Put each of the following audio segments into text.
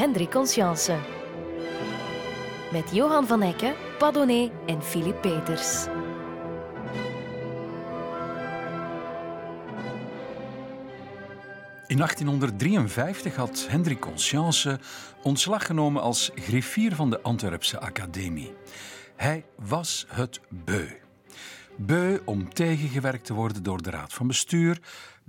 Hendrik Conscience. Met Johan van Hekken, Padonnet en Philippe Peters. In 1853 had Hendrik Conscience ontslag genomen als griffier van de Antwerpse Academie. Hij was het beu. Beu om tegengewerkt te worden door de Raad van Bestuur,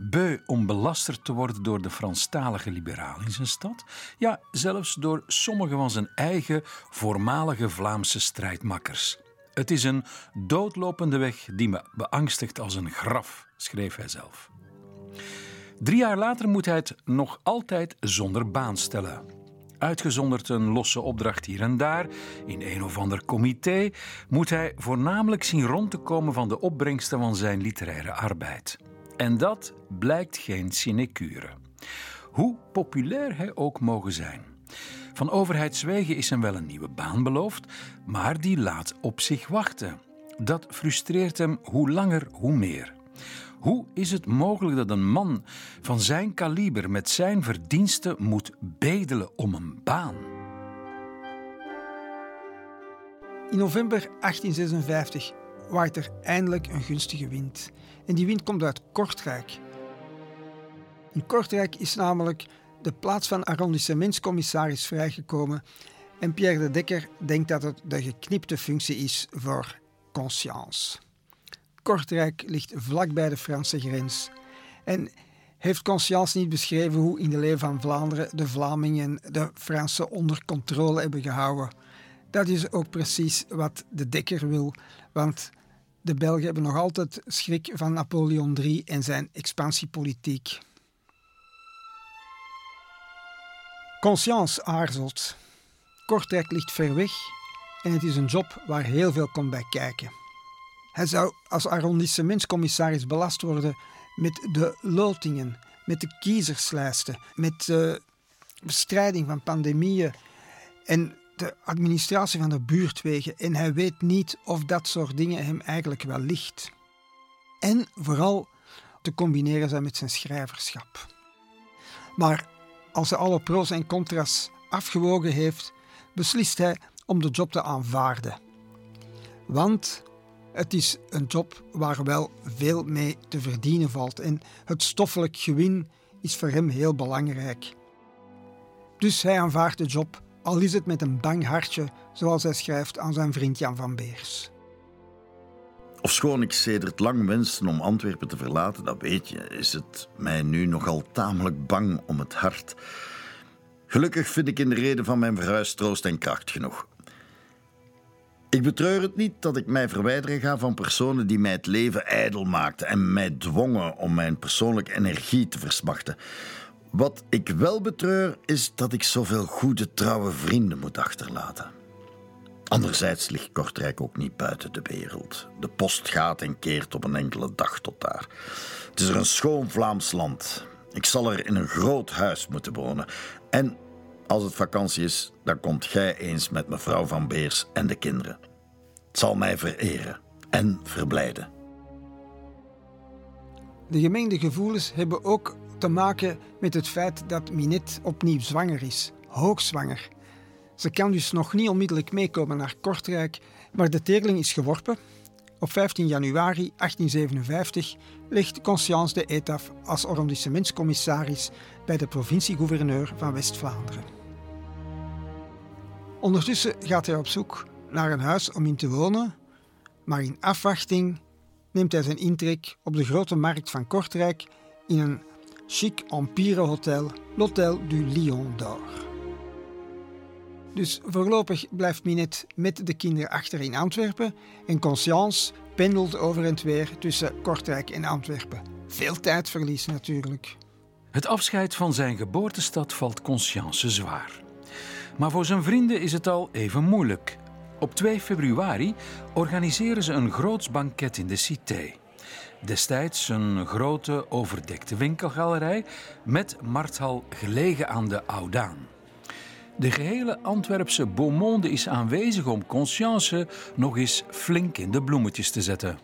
beu om belasterd te worden door de Franstalige liberalen in zijn stad, ja, zelfs door sommige van zijn eigen voormalige Vlaamse strijdmakkers. Het is een doodlopende weg die me beangstigt als een graf, schreef hij zelf. Drie jaar later moet hij het nog altijd zonder baan stellen. Uitgezonderd een losse opdracht hier en daar, in een of ander comité, moet hij voornamelijk zien rond te komen van de opbrengsten van zijn literaire arbeid. En dat blijkt geen sinecure. Hoe populair hij ook mogen zijn. Van overheidswegen is hem wel een nieuwe baan beloofd, maar die laat op zich wachten. Dat frustreert hem hoe langer, hoe meer. Hoe is het mogelijk dat een man van zijn kaliber met zijn verdiensten moet bedelen om een baan? In november 1856 waait er eindelijk een gunstige wind. En die wind komt uit Kortrijk. In Kortrijk is namelijk de plaats van arrondissementscommissaris vrijgekomen. En Pierre de Dekker denkt dat het de geknipte functie is voor Conscience. Kortrijk ligt vlakbij de Franse grens. En heeft Conscience niet beschreven hoe in de leven van Vlaanderen de Vlamingen de Fransen onder controle hebben gehouden? Dat is ook precies wat de Dekker wil, want de Belgen hebben nog altijd schrik van Napoleon III en zijn expansiepolitiek. Conscience aarzelt. Kortrijk ligt ver weg en het is een job waar heel veel komt bij kijken. Hij zou als arrondissementscommissaris belast worden met de lotingen, met de kiezerslijsten, met de bestrijding van pandemieën en de administratie van de buurtwegen. En hij weet niet of dat soort dingen hem eigenlijk wel ligt. En vooral te combineren zijn met zijn schrijverschap. Maar als hij alle pro's en contra's afgewogen heeft, beslist hij om de job te aanvaarden. Want het is een job waar wel veel mee te verdienen valt en het stoffelijk gewin is voor hem heel belangrijk. Dus hij aanvaardt de job, al is het met een bang hartje, zoals hij schrijft aan zijn vriend Jan van Beers. Ofschoon ik sedert lang wenste om Antwerpen te verlaten, dat weet je, is het mij nu nogal tamelijk bang om het hart. Gelukkig vind ik in de reden van mijn verhuis troost en kracht genoeg. Ik betreur het niet dat ik mij verwijderen ga van personen die mij het leven ijdel maakten en mij dwongen om mijn persoonlijke energie te versmachten. Wat ik wel betreur is dat ik zoveel goede, trouwe vrienden moet achterlaten. Anderzijds ligt Kortrijk ook niet buiten de wereld. De post gaat en keert op een enkele dag tot daar. Het is er een schoon Vlaams land. Ik zal er in een groot huis moeten wonen. En als het vakantie is, dan komt gij eens met mevrouw van Beers en de kinderen. Het zal mij vereren en verblijden. De gemengde gevoelens hebben ook te maken met het feit dat Minette opnieuw zwanger is, hoogzwanger. Ze kan dus nog niet onmiddellijk meekomen naar Kortrijk, maar de teerling is geworpen. Op 15 januari 1857 legt Conscience de eet af als arrondissementscommissaris bij de provincie-gouverneur van West-Vlaanderen. Ondertussen gaat hij op zoek naar een huis om in te wonen, maar in afwachting neemt hij zijn intrek op de grote markt van Kortrijk in een chic empire hotel, l'Hôtel du Lion d'Or. Dus voorlopig blijft Minette met de kinderen achter in Antwerpen en Conscience pendelt over en weer tussen Kortrijk en Antwerpen. Veel tijdverlies natuurlijk. Het afscheid van zijn geboortestad valt Conscience zwaar. Maar voor zijn vrienden is het al even moeilijk. Op 2 februari organiseren ze een groots banket in de Cité. Destijds een grote overdekte winkelgalerij met markthal gelegen aan de Oudaan. De gehele Antwerpse beaumonde is aanwezig om Conscience nog eens flink in de bloemetjes te zetten.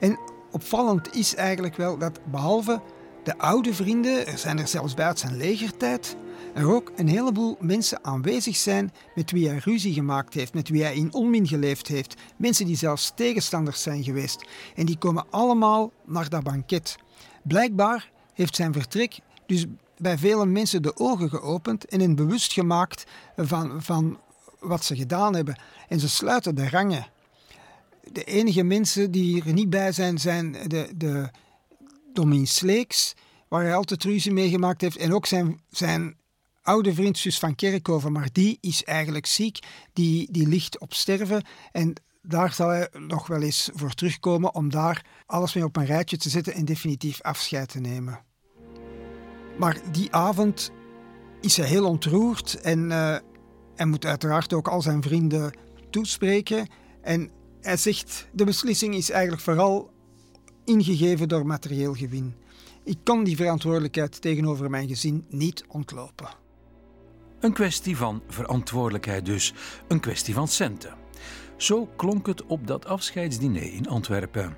En opvallend is eigenlijk wel dat behalve de oude vrienden, er zijn er zelfs uit zijn legertijd, er ook een heleboel mensen aanwezig zijn met wie hij ruzie gemaakt heeft, met wie hij in onmin geleefd heeft. Mensen die zelfs tegenstanders zijn geweest. En die komen allemaal naar dat banket. Blijkbaar heeft zijn vertrek dus bij vele mensen de ogen geopend en hen bewust gemaakt van, van wat ze gedaan hebben. En ze sluiten de rangen. De enige mensen die er niet bij zijn, zijn de, de Domin Sleeks, waar hij altijd ruzie mee gemaakt heeft, en ook zijn, zijn oude vriend Sus van Kerkhoven, maar die is eigenlijk ziek, die, die ligt op sterven en daar zal hij nog wel eens voor terugkomen om daar alles mee op een rijtje te zetten en definitief afscheid te nemen. Maar die avond is hij heel ontroerd en uh, hij moet uiteraard ook al zijn vrienden toespreken. En hij zegt, de beslissing is eigenlijk vooral ingegeven door materieel gewin. Ik kan die verantwoordelijkheid tegenover mijn gezin niet ontlopen. Een kwestie van verantwoordelijkheid dus, een kwestie van centen. Zo klonk het op dat afscheidsdiner in Antwerpen.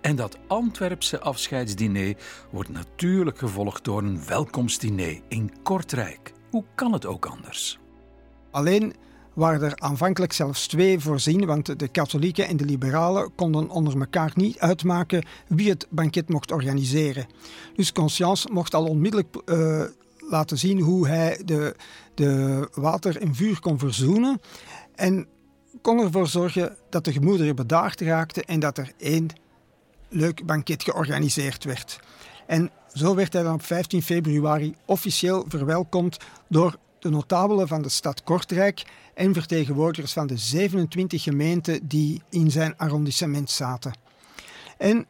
En dat Antwerpse afscheidsdiner wordt natuurlijk gevolgd door een welkomstdiner in Kortrijk. Hoe kan het ook anders? Alleen waren er aanvankelijk zelfs twee voorzien, want de katholieken en de liberalen konden onder elkaar niet uitmaken wie het banket mocht organiseren. Dus Conscience mocht al onmiddellijk uh, laten zien hoe hij de, de water en vuur kon verzoenen en kon ervoor zorgen dat de gemoederen bedaard raakten en dat er één leuk banket georganiseerd werd. En zo werd hij dan op 15 februari officieel verwelkomd door de notabelen van de stad Kortrijk en vertegenwoordigers van de 27 gemeenten die in zijn arrondissement zaten. En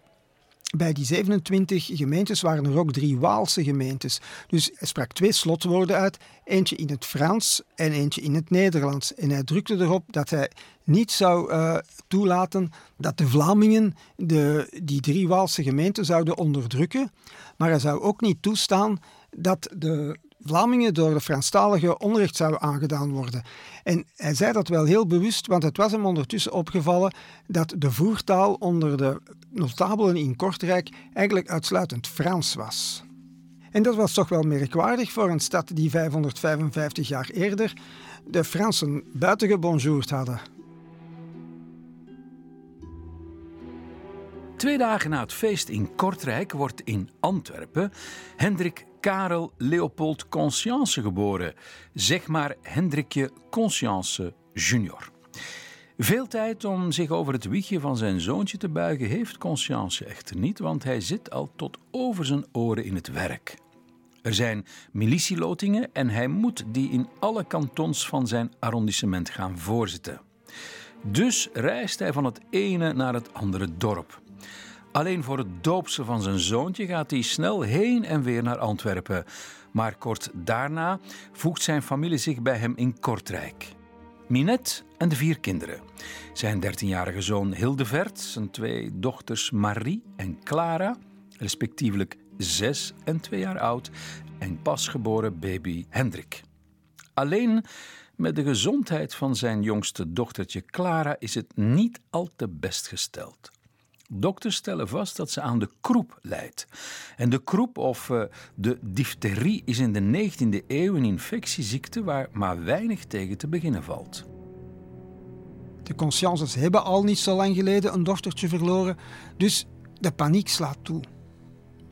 bij die 27 gemeentes waren er ook drie Waalse gemeentes. Dus hij sprak twee slotwoorden uit, eentje in het Frans en eentje in het Nederlands. En hij drukte erop dat hij niet zou uh, toelaten dat de Vlamingen de, die drie Waalse gemeenten zouden onderdrukken. Maar hij zou ook niet toestaan dat de Vlamingen door de Franstalige onrecht zouden aangedaan worden. En hij zei dat wel heel bewust, want het was hem ondertussen opgevallen dat de voertaal onder de notabelen in Kortrijk eigenlijk uitsluitend Frans was. En dat was toch wel merkwaardig voor een stad die 555 jaar eerder de Fransen buitengebonjourd hadden. Twee dagen na het feest in Kortrijk wordt in Antwerpen Hendrik Karel Leopold Conscience geboren. Zeg maar Hendrikje Conscience junior. Veel tijd om zich over het wiegje van zijn zoontje te buigen heeft Conscience echter niet, want hij zit al tot over zijn oren in het werk. Er zijn militielotingen en hij moet die in alle kantons van zijn arrondissement gaan voorzitten. Dus reist hij van het ene naar het andere dorp. Alleen voor het doopse van zijn zoontje gaat hij snel heen en weer naar Antwerpen. Maar kort daarna voegt zijn familie zich bij hem in Kortrijk. Minette en de vier kinderen. Zijn 13-jarige zoon Hildevert, zijn twee dochters Marie en Clara, respectievelijk 6 en 2 jaar oud, en pasgeboren baby Hendrik. Alleen met de gezondheid van zijn jongste dochtertje Clara is het niet al te best gesteld. Dokters stellen vast dat ze aan de kroep lijdt. En de kroep of uh, de difterie is in de 19e eeuw een infectieziekte waar maar weinig tegen te beginnen valt. De consciences hebben al niet zo lang geleden een dochtertje verloren, dus de paniek slaat toe.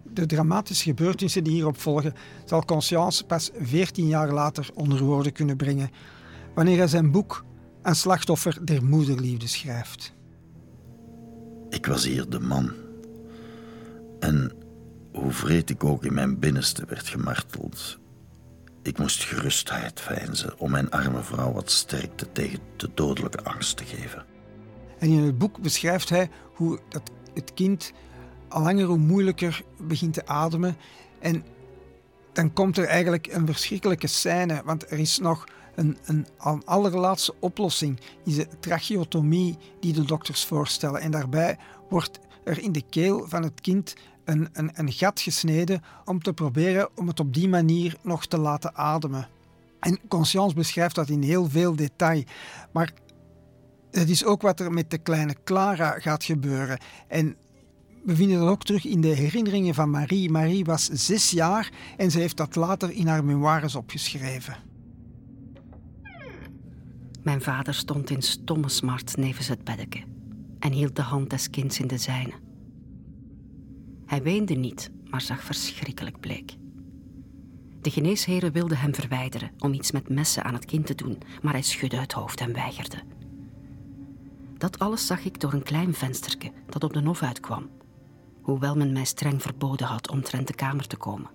De dramatische gebeurtenissen die hierop volgen, zal Conscience pas 14 jaar later onder woorden kunnen brengen, wanneer hij zijn boek Een slachtoffer der moederliefde schrijft. Ik was hier de man. En hoe vreed ik ook in mijn binnenste werd gemarteld, ik moest gerustheid veinzen om mijn arme vrouw wat sterkte tegen de dodelijke angst te geven. En in het boek beschrijft hij hoe dat het kind al langer hoe moeilijker begint te ademen. En dan komt er eigenlijk een verschrikkelijke scène, want er is nog een, een, allerlaatste oplossing, is de tracheotomie die de dokters voorstellen. En daarbij wordt er in de keel van het kind een, een, een gat gesneden om te proberen om het op die manier nog te laten ademen. En Conscience beschrijft dat in heel veel detail. Maar het is ook wat er met de kleine Clara gaat gebeuren. En we vinden dat ook terug in de herinneringen van Marie. Marie was zes jaar en ze heeft dat later in haar memoires opgeschreven. Mijn vader stond in stomme smart nevens het beddeke en hield de hand des kinds in de zijne. Hij weende niet, maar zag verschrikkelijk bleek. De geneesheren wilden hem verwijderen om iets met messen aan het kind te doen, maar hij schudde het hoofd en weigerde. Dat alles zag ik door een klein vensterke dat op de hof uitkwam, hoewel men mij streng verboden had omtrent de kamer te komen.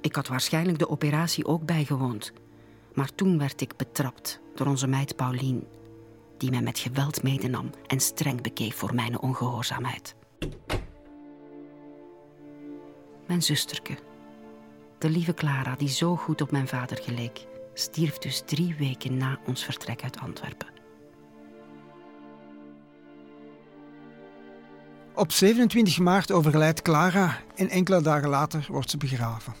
Ik had waarschijnlijk de operatie ook bijgewoond, maar toen werd ik betrapt door onze meid Paulien, die mij met geweld medenam en streng bekeek voor mijn ongehoorzaamheid. Mijn zusterke, de lieve Clara, die zo goed op mijn vader geleek, stierf dus drie weken na ons vertrek uit Antwerpen. Op 27 maart overlijdt Clara en enkele dagen later wordt ze begraven.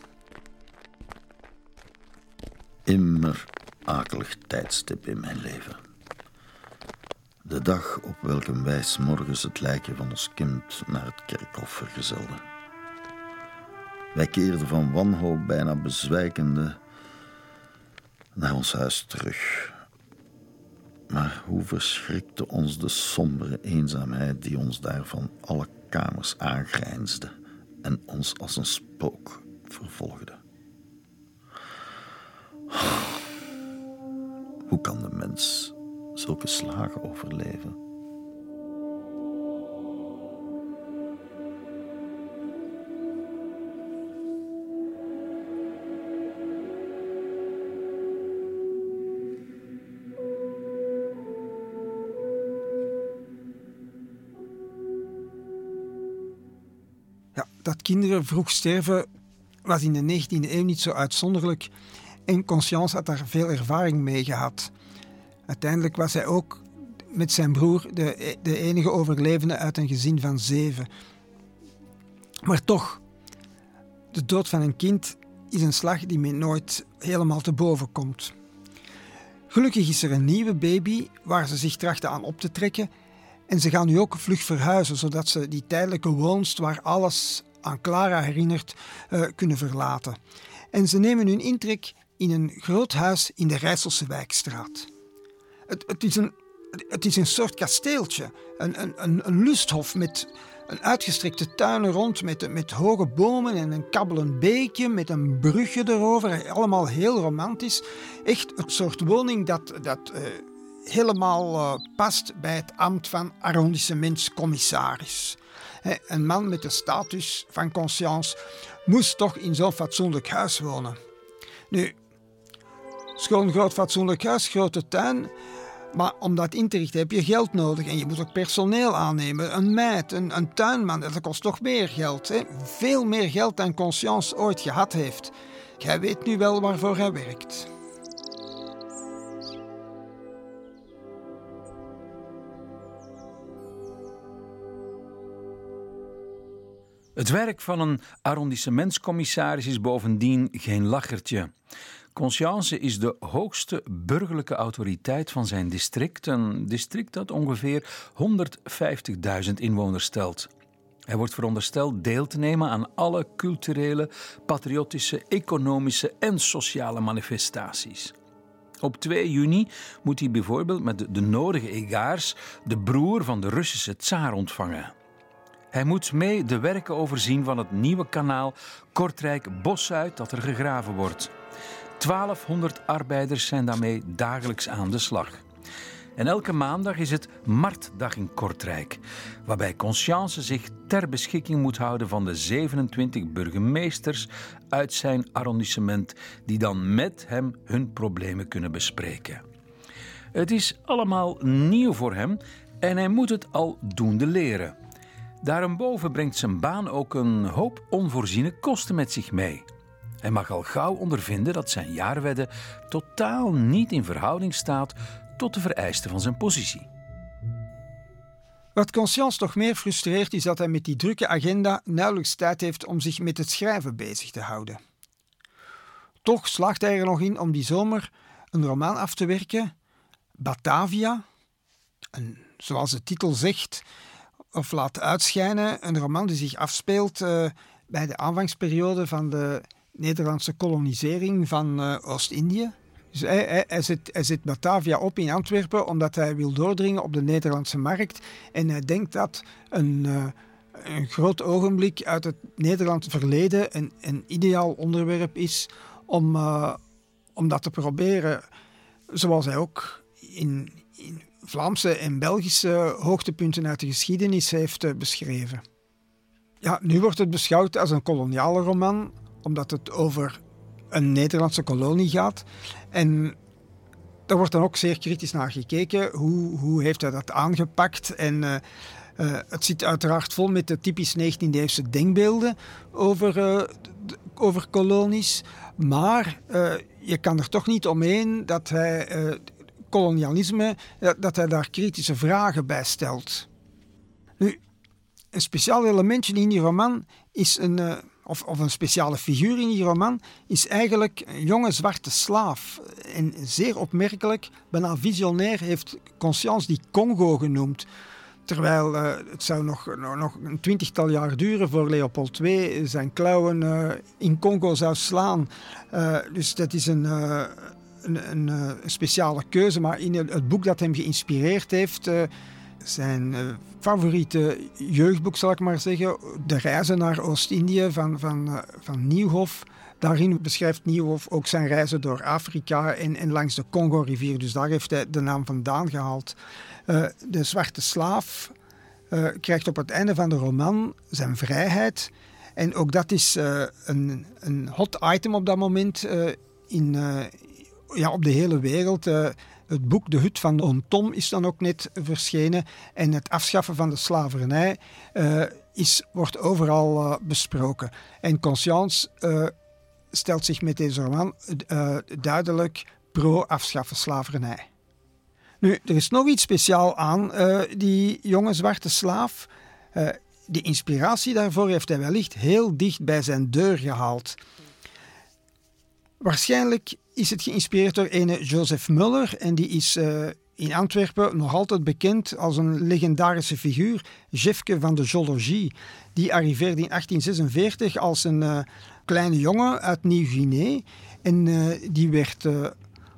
Immer akelig tijdstip in mijn leven. De dag op welke wij morgens het lijkje van ons kind naar het kerkhof vergezelden. Wij keerden van wanhoop bijna bezwijkende naar ons huis terug. Maar hoe verschrikte ons de sombere eenzaamheid die ons daar van alle kamers aangrijnsde en ons als een spook vervolgde. Hoe kan de mens zulke slagen overleven? Ja, dat kinderen vroeg sterven was in de 19e eeuw niet zo uitzonderlijk en Conscience had daar veel ervaring mee gehad. Uiteindelijk was hij ook met zijn broer de, de enige overlevende uit een gezin van zeven. Maar toch, de dood van een kind is een slag die men nooit helemaal te boven komt. Gelukkig is er een nieuwe baby waar ze zich trachten aan op te trekken. En ze gaan nu ook vlug verhuizen, zodat ze die tijdelijke woonst waar alles aan Clara herinnert, uh, kunnen verlaten. En ze nemen hun intrek in een groot huis in de Rijsselse Wijkstraat. Het, het, is, een, het is een soort kasteeltje, een, een, een, lusthof met een uitgestrekte tuin rond, met, met hoge bomen en een kabbelend beekje, met een brugje erover. Allemaal heel romantisch. Echt een soort woning dat, dat uh, helemaal uh, past bij het ambt van arrondissementscommissaris. Een man met de status van conscience moest toch in zo'n fatsoenlijk huis wonen. Nu, schoon groot fatsoenlijk huis, grote tuin. Maar om dat in te richten heb je geld nodig en je moet ook personeel aannemen. Een meid, een, een tuinman, dat kost toch meer geld. Hè? Veel meer geld dan Conscience ooit gehad heeft. Jij weet nu wel waarvoor hij werkt. Het werk van een arrondissementscommissaris is bovendien geen lachertje. Conscience is de hoogste burgerlijke autoriteit van zijn district, een district dat ongeveer 150.000 inwoners stelt. Hij wordt verondersteld deel te nemen aan alle culturele, patriotische, economische en sociale manifestaties. Op 2 juni moet hij bijvoorbeeld met de nodige egaars de broer van de Russische tsaar ontvangen. Hij moet mee de werken overzien van het nieuwe kanaal Kortrijk-Boszuid dat er gegraven wordt. 1200 arbeiders zijn daarmee dagelijks aan de slag. En elke maandag is het Martdag in Kortrijk, waarbij Conscience zich ter beschikking moet houden van de 27 burgemeesters uit zijn arrondissement, die dan met hem hun problemen kunnen bespreken. Het is allemaal nieuw voor hem en hij moet het al doende leren. Daarboven brengt zijn baan ook een hoop onvoorziene kosten met zich mee. Hij mag al gauw ondervinden dat zijn jaarwedde totaal niet in verhouding staat tot de vereisten van zijn positie. Wat Conscience toch meer frustreert is dat hij met die drukke agenda nauwelijks tijd heeft om zich met het schrijven bezig te houden. Toch slaagt hij er nog in om die zomer een roman af te werken, Batavia, een, zoals de titel zegt, of laat uitschijnen. Een roman die zich afspeelt uh, bij de aanvangsperiode van de Nederlandse kolonisering van uh, Oost-Indië. Dus hij, hij, zit Batavia op in Antwerpen omdat hij wil doordringen op de Nederlandse markt. En hij denkt dat een, uh, groot ogenblik uit het Nederlandse verleden een, een ideaal onderwerp is om, uh, om dat te proberen. Zoals hij ook in, in Vlaamse en Belgische hoogtepunten uit de geschiedenis heeft beschreven. Ja, nu wordt het beschouwd als een koloniale roman, omdat het over een Nederlandse kolonie gaat. En daar wordt dan ook zeer kritisch naar gekeken. Hoe, hoe heeft hij dat aangepakt? En uh, uh, het zit uiteraard vol met de typisch 19e-eeuwse denkbeelden over, uh, over kolonies. Maar je kan er toch niet omheen dat hij kolonialisme, dat hij daar kritische vragen bij stelt. Nu, een speciaal elementje in die roman is een of, of een speciale figuur in die roman, is eigenlijk een jonge zwarte slaaf. En zeer opmerkelijk, bijna visionair, heeft Conscience die Congo genoemd. Terwijl uh, het zou nog, nog een twintigtal jaar duren voor Leopold II zijn klauwen uh, in Congo zou slaan. Uh, dus dat is een, een, een, speciale keuze. Maar in het boek dat hem geïnspireerd heeft zijn uh, favoriete jeugdboek, zal ik maar zeggen. De reizen naar Oost-Indië van, van, uh, van Nieuwhof. Daarin beschrijft Nieuwhof ook zijn reizen door Afrika en, en langs de Congo-rivier. Dus daar heeft hij de naam vandaan gehaald. Uh, de zwarte slaaf krijgt op het einde van de roman zijn vrijheid. En ook dat is een, een hot item op dat moment in, ja, op de hele wereld. Het boek De Hut van Oom Tom is dan ook net verschenen. En het afschaffen van de slavernij uh, is, wordt overal uh, besproken. En Conscience uh, stelt zich met deze roman duidelijk pro-afschaffen slavernij. Nu, er is nog iets speciaal aan die jonge zwarte slaaf. de inspiratie daarvoor heeft hij wellicht heel dicht bij zijn deur gehaald. Waarschijnlijk is het geïnspireerd door ene Joseph Muller en die is uh, in Antwerpen nog altijd bekend als een legendarische figuur, Jefke van de Zoologie. Die arriveerde in 1846 als een uh, kleine jongen uit Nieuw-Guinea en uh, die werd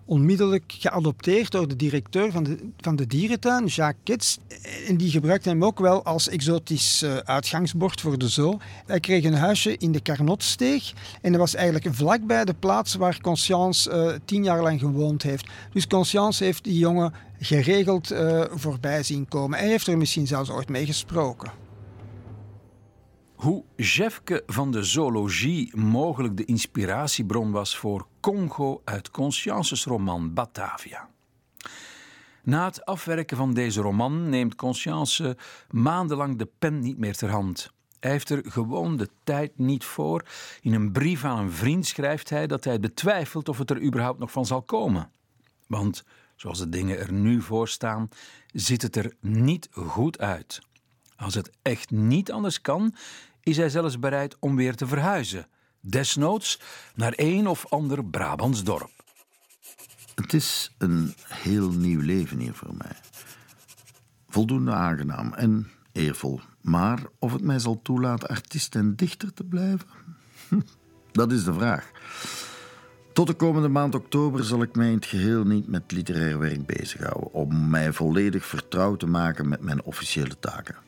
onmiddellijk geadopteerd door de directeur van de, van de dierentuin, Jacques Kitz. En die gebruikte hem ook wel als exotisch uh, uitgangsbord voor de zoo. Hij kreeg een huisje in de Carnotsteeg. En dat was eigenlijk vlakbij de plaats waar Conscience uh, tien jaar lang gewoond heeft. Dus Conscience heeft die jongen geregeld uh, voorbij zien komen. Hij heeft er misschien zelfs ooit mee gesproken. Hoe Jefke van de zoologie mogelijk de inspiratiebron was voor Congo uit Consciences roman Batavia. Na het afwerken van deze roman neemt Conscience maandenlang de pen niet meer ter hand. Hij heeft er gewoon de tijd niet voor. In een brief aan een vriend schrijft hij dat hij betwijfelt of het er überhaupt nog van zal komen. Want, zoals de dingen er nu voor staan, ziet het er niet goed uit. Als het echt niet anders kan, is hij zelfs bereid om weer te verhuizen, desnoods naar een of ander Brabants dorp. Het is een heel nieuw leven hier voor mij. Voldoende aangenaam en eervol. Maar of het mij zal toelaten artiest en dichter te blijven? Dat is de vraag. Tot de komende maand oktober zal ik mij in het geheel niet met literair werk bezighouden, om mij volledig vertrouwd te maken met mijn officiële taken.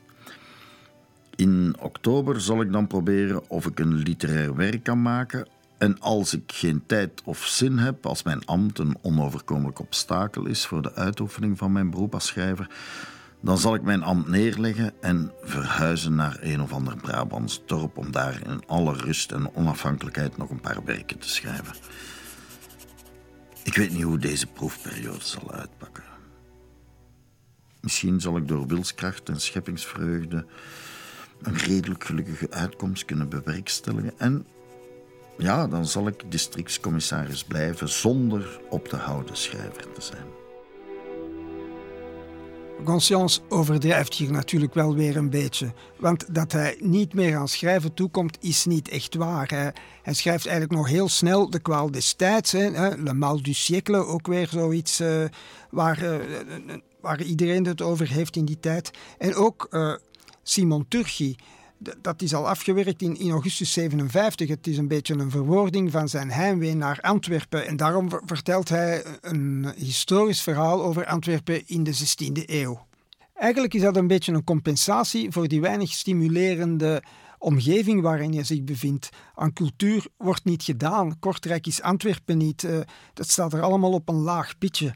In oktober zal ik dan proberen of ik een literair werk kan maken. En als ik geen tijd of zin heb, als mijn ambt een onoverkomelijk obstakel is voor de uitoefening van mijn beroep als schrijver, dan zal ik mijn ambt neerleggen en verhuizen naar een of ander Brabants dorp om daar in alle rust en onafhankelijkheid nog een paar werken te schrijven. Ik weet niet hoe deze proefperiode zal uitpakken. Misschien zal ik door wilskracht en scheppingsvreugde een redelijk gelukkige uitkomst kunnen bewerkstelligen. En ja, dan zal ik districtscommissaris blijven zonder op te houden schrijver te zijn. Conscience overdrijft hier natuurlijk wel weer een beetje. Want dat hij niet meer aan schrijven toekomt, is niet echt waar. Hij, hij schrijft eigenlijk nog heel snel de kwaal des tijds. Hè. Le mal du siècle, ook weer zoiets uh, waar, uh, waar iedereen het over heeft in die tijd. En ook uh, Simon Turchi. Dat is al afgewerkt in, augustus 57. Het is een beetje een verwoording van zijn heimwee naar Antwerpen. En daarom vertelt hij een historisch verhaal over Antwerpen in de 16e eeuw. Eigenlijk is dat een beetje een compensatie voor die weinig stimulerende omgeving waarin je zich bevindt. Aan cultuur wordt niet gedaan. Kortrijk is Antwerpen niet. Uh, dat staat er allemaal op een laag pitje.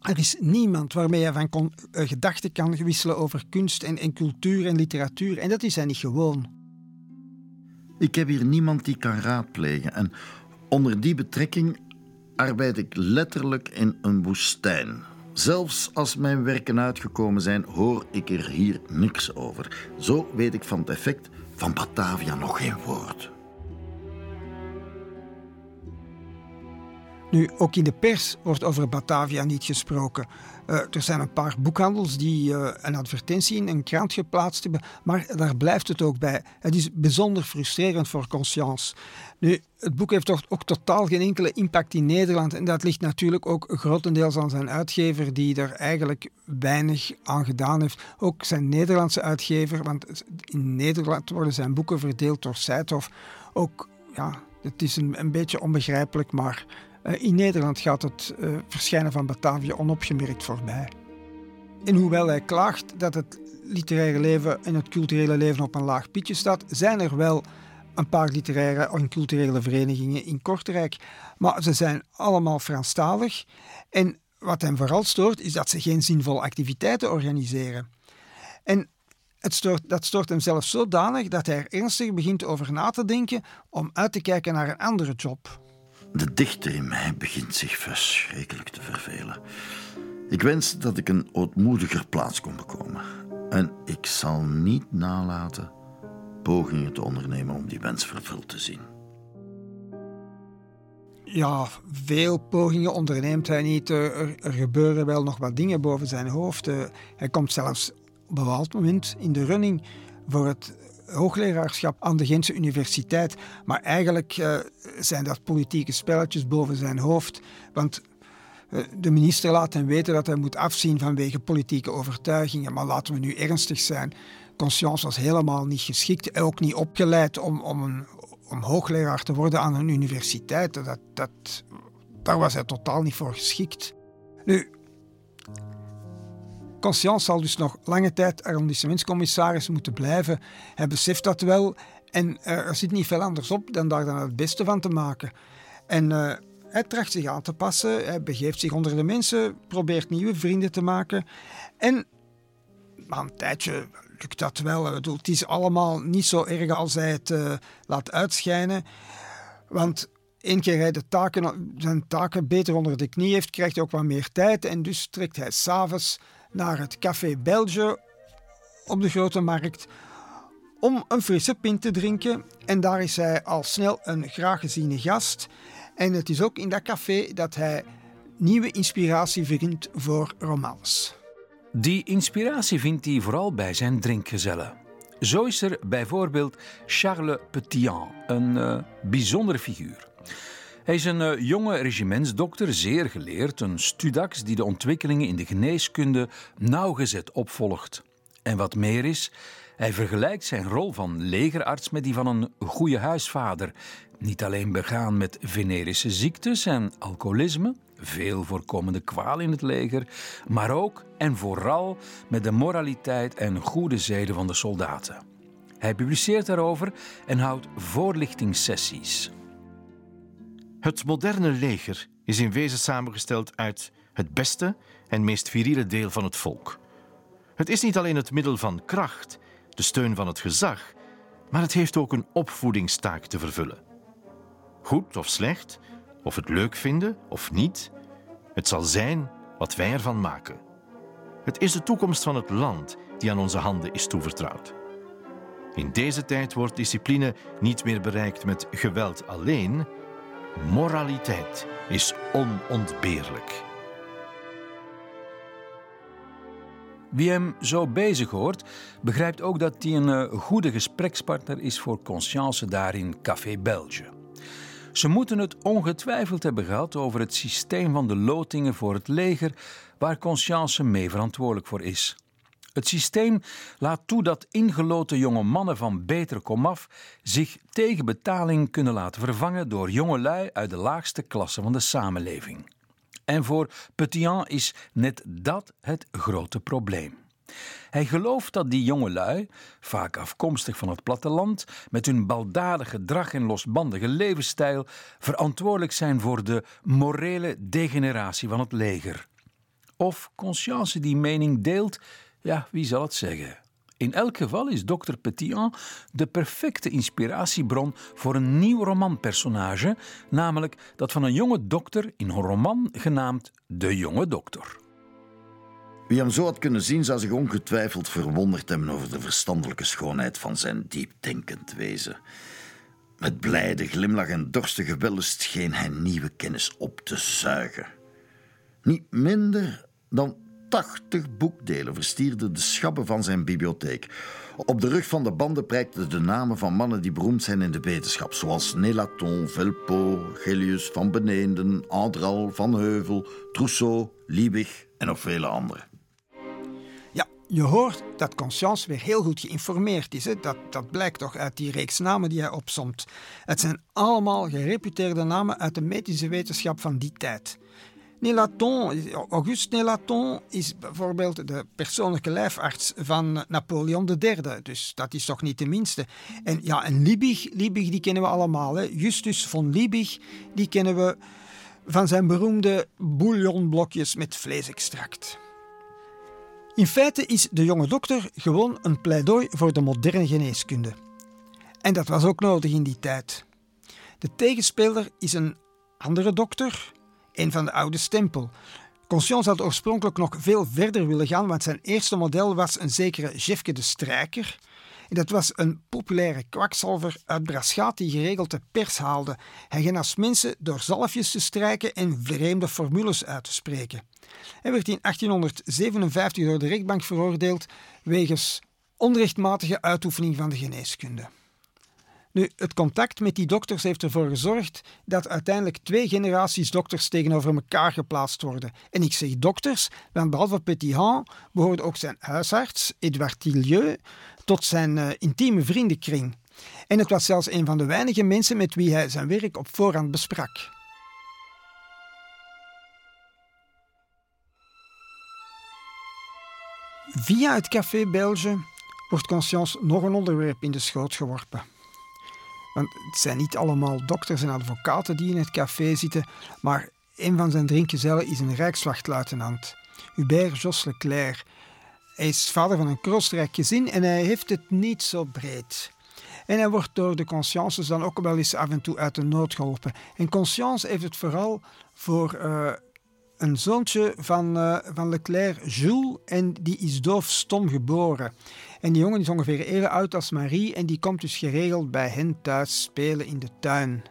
Er is niemand waarmee je van uh, gedachten kan wisselen over kunst en, en cultuur en literatuur. En dat is hij niet gewoon. Ik heb hier niemand die kan raadplegen. En onder die betrekking arbeid ik letterlijk in een woestijn. Zelfs als mijn werken uitgekomen zijn, hoor ik er hier niks over. Zo weet ik van het effect van Batavia nog geen woord. Nu, ook in de pers wordt over Batavia niet gesproken. Uh, er zijn een paar boekhandels die uh, een advertentie in een krant geplaatst hebben, maar daar blijft het ook bij. Het is bijzonder frustrerend voor Conscience. Nu, het boek heeft toch ook totaal geen enkele impact in Nederland en dat ligt natuurlijk ook grotendeels aan zijn uitgever die er eigenlijk weinig aan gedaan heeft. Ook zijn Nederlandse uitgever, want in Nederland worden zijn boeken verdeeld door Seithof. Ook, ja, het is een, een beetje onbegrijpelijk, maar eh, in Nederland gaat het uh, verschijnen van Batavia onopgemerkt voorbij. En hoewel hij klaagt dat het literaire leven en het culturele leven op een laag pitje staat, zijn er wel een paar literaire en culturele verenigingen in Kortrijk. Maar ze zijn allemaal Franstalig. En wat hem vooral stoort, is dat ze geen zinvolle activiteiten organiseren. En het stoort, dat stoort hem zelfs zodanig dat hij er ernstig begint over na te denken om uit te kijken naar een andere job. De dichter in mij begint zich verschrikkelijk te vervelen. Ik wens dat ik een ootmoediger plaats kon bekomen. En ik zal niet nalaten pogingen te ondernemen om die wens vervuld te zien. Ja, veel pogingen onderneemt hij niet. Er, gebeuren wel nog wat dingen boven zijn hoofd. Eh, hij komt zelfs op een bepaald moment in de running voor het hoogleraarschap aan de Gentse Universiteit. Maar eigenlijk uh, zijn dat politieke spelletjes boven zijn hoofd. Want uh, de minister laat hem weten dat hij moet afzien vanwege politieke overtuigingen. Maar laten we nu ernstig zijn. Conscience was helemaal niet geschikt ook niet opgeleid om, om, een, om hoogleraar te worden aan een universiteit. Dat, dat, daar was hij totaal niet voor geschikt. Nu, Conscience zal dus nog lange tijd arrondissementscommissaris moeten blijven. Hij beseft dat wel en er zit niet veel anders op dan daar dan het beste van te maken. En uh, hij tracht zich aan te passen, hij begeeft zich onder de mensen, probeert nieuwe vrienden te maken. En na een tijdje lukt dat wel. het is allemaal niet zo erg als hij het uh, laat uitschijnen. Want één keer hij de taken, zijn taken beter onder de knie heeft, krijgt hij ook wat meer tijd. En dus trekt hij s'avonds naar het Café Belge op de Grote Markt om een frisse pint te drinken. En daar is hij al snel een graag geziene gast. En het is ook in dat café dat hij nieuwe inspiratie vindt voor romans. Die inspiratie vindt hij vooral bij zijn drinkgezellen. Zo is er bijvoorbeeld Charles Petian, een uh, bijzondere figuur. Hij is een uh, jonge regimentsdokter, zeer geleerd, een studax die de ontwikkelingen in de geneeskunde nauwgezet opvolgt. En wat meer is, hij vergelijkt zijn rol van legerarts met die van een goede huisvader. Niet alleen begaan met venerische ziektes en alcoholisme, veel voorkomende kwaal in het leger, maar ook en vooral met de moraliteit en goede zeden van de soldaten. Hij publiceert daarover en houdt voorlichtingssessies. Het moderne leger is in wezen samengesteld uit het beste en meest viriele deel van het volk. Het is niet alleen het middel van kracht, de steun van het gezag, maar het heeft ook een opvoedingstaak te vervullen. Goed of slecht, of het leuk vinden of niet, het zal zijn wat wij ervan maken. Het is de toekomst van het land die aan onze handen is toevertrouwd. In deze tijd wordt discipline niet meer bereikt met geweld alleen, Moraliteit is onontbeerlijk. Wie hem zo bezig hoort, begrijpt ook dat hij een eh, goede gesprekspartner is voor Conscience daar in Café Belge. Ze moeten het ongetwijfeld hebben gehad over het systeem van de lotingen voor het leger, waar Conscience mee verantwoordelijk voor is. Het systeem laat toe dat ingeloten jonge mannen van beter komaf zich tegen betaling kunnen laten vervangen door jongelui uit de laagste klasse van de samenleving. En voor Petian is net dat het grote probleem. Hij gelooft dat die jongelui, vaak afkomstig van het platteland, met hun baldadig gedrag en losbandige levensstijl, verantwoordelijk zijn voor de morele degeneratie van het leger. Of Conscience die mening deelt, ja, wie zal het zeggen? In elk geval is dokter Petian de perfecte inspiratiebron voor een nieuw romanpersonage, namelijk dat van een jonge dokter in een roman genaamd De Jonge Dokter. Wie hem zo had kunnen zien, zou zich ongetwijfeld verwonderd hebben over de verstandelijke schoonheid van zijn diepdenkend wezen. Met blijde glimlach en dorstige wellust scheen hij nieuwe kennis op te zuigen. Niet minder dan tachtig boekdelen verstierden de schabben van zijn bibliotheek. Op de rug van de banden prijkten de namen van mannen die beroemd zijn in de wetenschap, zoals Nelaton, Velpo, Gellius, Van Beneenden, Andral, Van Heuvel, Trousseau, Liebig en nog vele anderen. Ja, je hoort dat Conscience weer heel goed geïnformeerd is. Hè? Dat, dat blijkt toch uit die reeks namen die hij opsomt. Het zijn allemaal gereputeerde namen uit de medische wetenschap van die tijd. Nelaton, Auguste Nelaton is bijvoorbeeld de persoonlijke lijfarts van Napoleon III. Dus dat is toch niet de minste. En ja, en Liebig, Liebig die kennen we allemaal. Hè. Justus von Liebig, die kennen we van zijn beroemde bouillonblokjes met vleesextract. In feite is de jonge dokter gewoon een pleidooi voor de moderne geneeskunde. En dat was ook nodig in die tijd. De tegenspeler is een andere dokter, een van de oude stempel. Conscience had oorspronkelijk nog veel verder willen gaan, want zijn eerste model was een zekere Jefke de Strijker. En dat was een populaire kwakzalver uit Braschaat die geregeld de pers haalde. Hij genas mensen door zalfjes te strijken en vreemde formules uit te spreken. Hij werd in 1857 door de rechtbank veroordeeld wegens onrechtmatige uitoefening van de geneeskunde. Nu, het contact met die dokters heeft ervoor gezorgd dat uiteindelijk twee generaties dokters tegenover elkaar geplaatst worden. En ik zeg dokters, want behalve Petitjean behoorde ook zijn huisarts, Edouard Tillieu, tot zijn uh, intieme vriendenkring. En het was zelfs een van de weinige mensen met wie hij zijn werk op voorhand besprak. Via het Café Belge wordt Conscience nog een onderwerp in de schoot geworpen. Want het zijn niet allemaal dokters en advocaten die in het café zitten, maar een van zijn drinkgezellen is een rijkswachtluitenant, Hubert Jos Leclerc. Hij is vader van een kroostrijk gezin en hij heeft het niet zo breed. En hij wordt door de consciences dan ook wel eens af en toe uit de nood geholpen. En conscience heeft het vooral voor uh, een zoontje van, uh, van Leclerc, Jules, en die is doofstom geboren. En die jongen is ongeveer even oud als Marie en die komt dus geregeld bij hen thuis spelen in de tuin.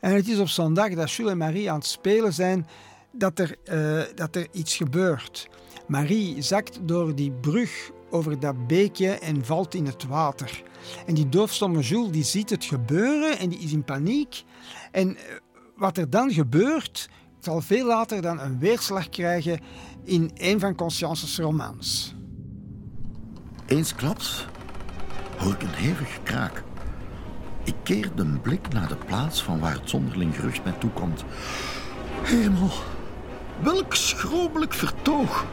En het is op zondag dat Jules en Marie aan het spelen zijn dat er, uh, dat er iets gebeurt. Marie zakt door die brug over dat beekje en valt in het water. En die doofstomme Jules die ziet het gebeuren en die is in paniek. En wat er dan gebeurt, zal veel later dan een weerslag krijgen in een van Conscience's romans. Eensklaps hoor ik een hevig kraak. Ik keer de blik naar de plaats van waar het zonderling gerucht mij toekomt. Hemel, welk schromelijk vertoog.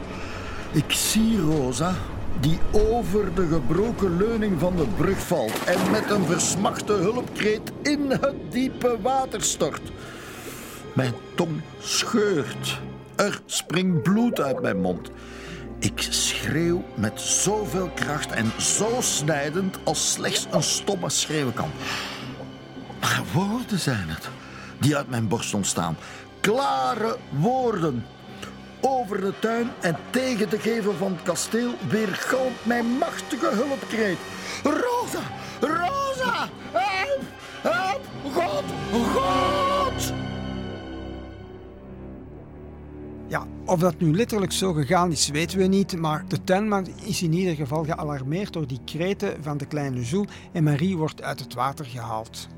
Ik zie Rosa, die over de gebroken leuning van de brug valt en met een versmachte hulpkreet in het diepe water stort. Mijn tong scheurt. Er springt bloed uit mijn mond. Ik schreeuw met zoveel kracht en zo snijdend als slechts een stomme schreeuwen kan. Maar woorden zijn het die uit mijn borst ontstaan. Klare woorden. Over de tuin en tegen de gevel van het kasteel weergalmt mijn machtige hulpkreet. Rosa! Rosa! Help! Help! God! God! Ja, of dat nu letterlijk zo gegaan is, weten we niet, maar de tuinman is in ieder geval gealarmeerd door die kreten van de kleine Jules en Marie wordt uit het water gehaald.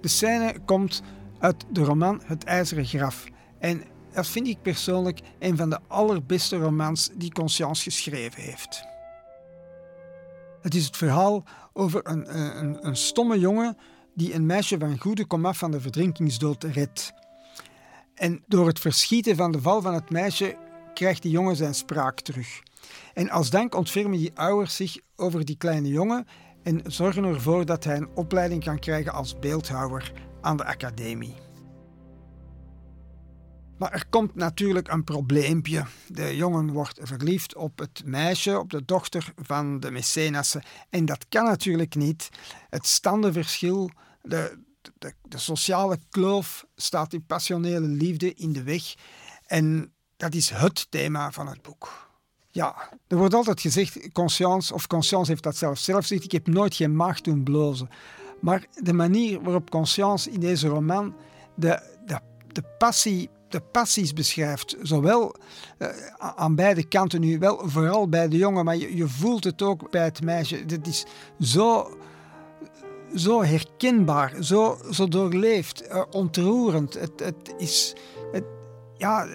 De scène komt uit de roman Het IJzeren Graf en dat vind ik persoonlijk een van de allerbeste romans die Conscience geschreven heeft. Het is het verhaal over een, een, een stomme jongen die een meisje van goede komaf van de verdrinkingsdood redt. En door het verschieten van de val van het meisje krijgt die jongen zijn spraak terug. En als dank ontfermen die ouders zich over die kleine jongen en zorgen ervoor dat hij een opleiding kan krijgen als beeldhouwer aan de academie. Maar er komt natuurlijk een probleempje. De jongen wordt verliefd op het meisje, op de dochter van de mecenassen. En dat kan natuurlijk niet. Het standenverschil, de, de, de sociale kloof staat die passionele liefde in de weg. En dat is het thema van het boek. Ja, er wordt altijd gezegd, Conscience, of Conscience heeft dat zelf zelf gezegd, ik heb nooit geen maag doen blozen. Maar de manier waarop Conscience in deze roman de, de, de passie de passies beschrijft. Zowel uh, aan beide kanten nu, wel vooral bij de jongen, maar je, voelt het ook bij het meisje. Het is zo, zo herkenbaar, zo, zo doorleefd, uh, ontroerend. Het, het is. Het, ja,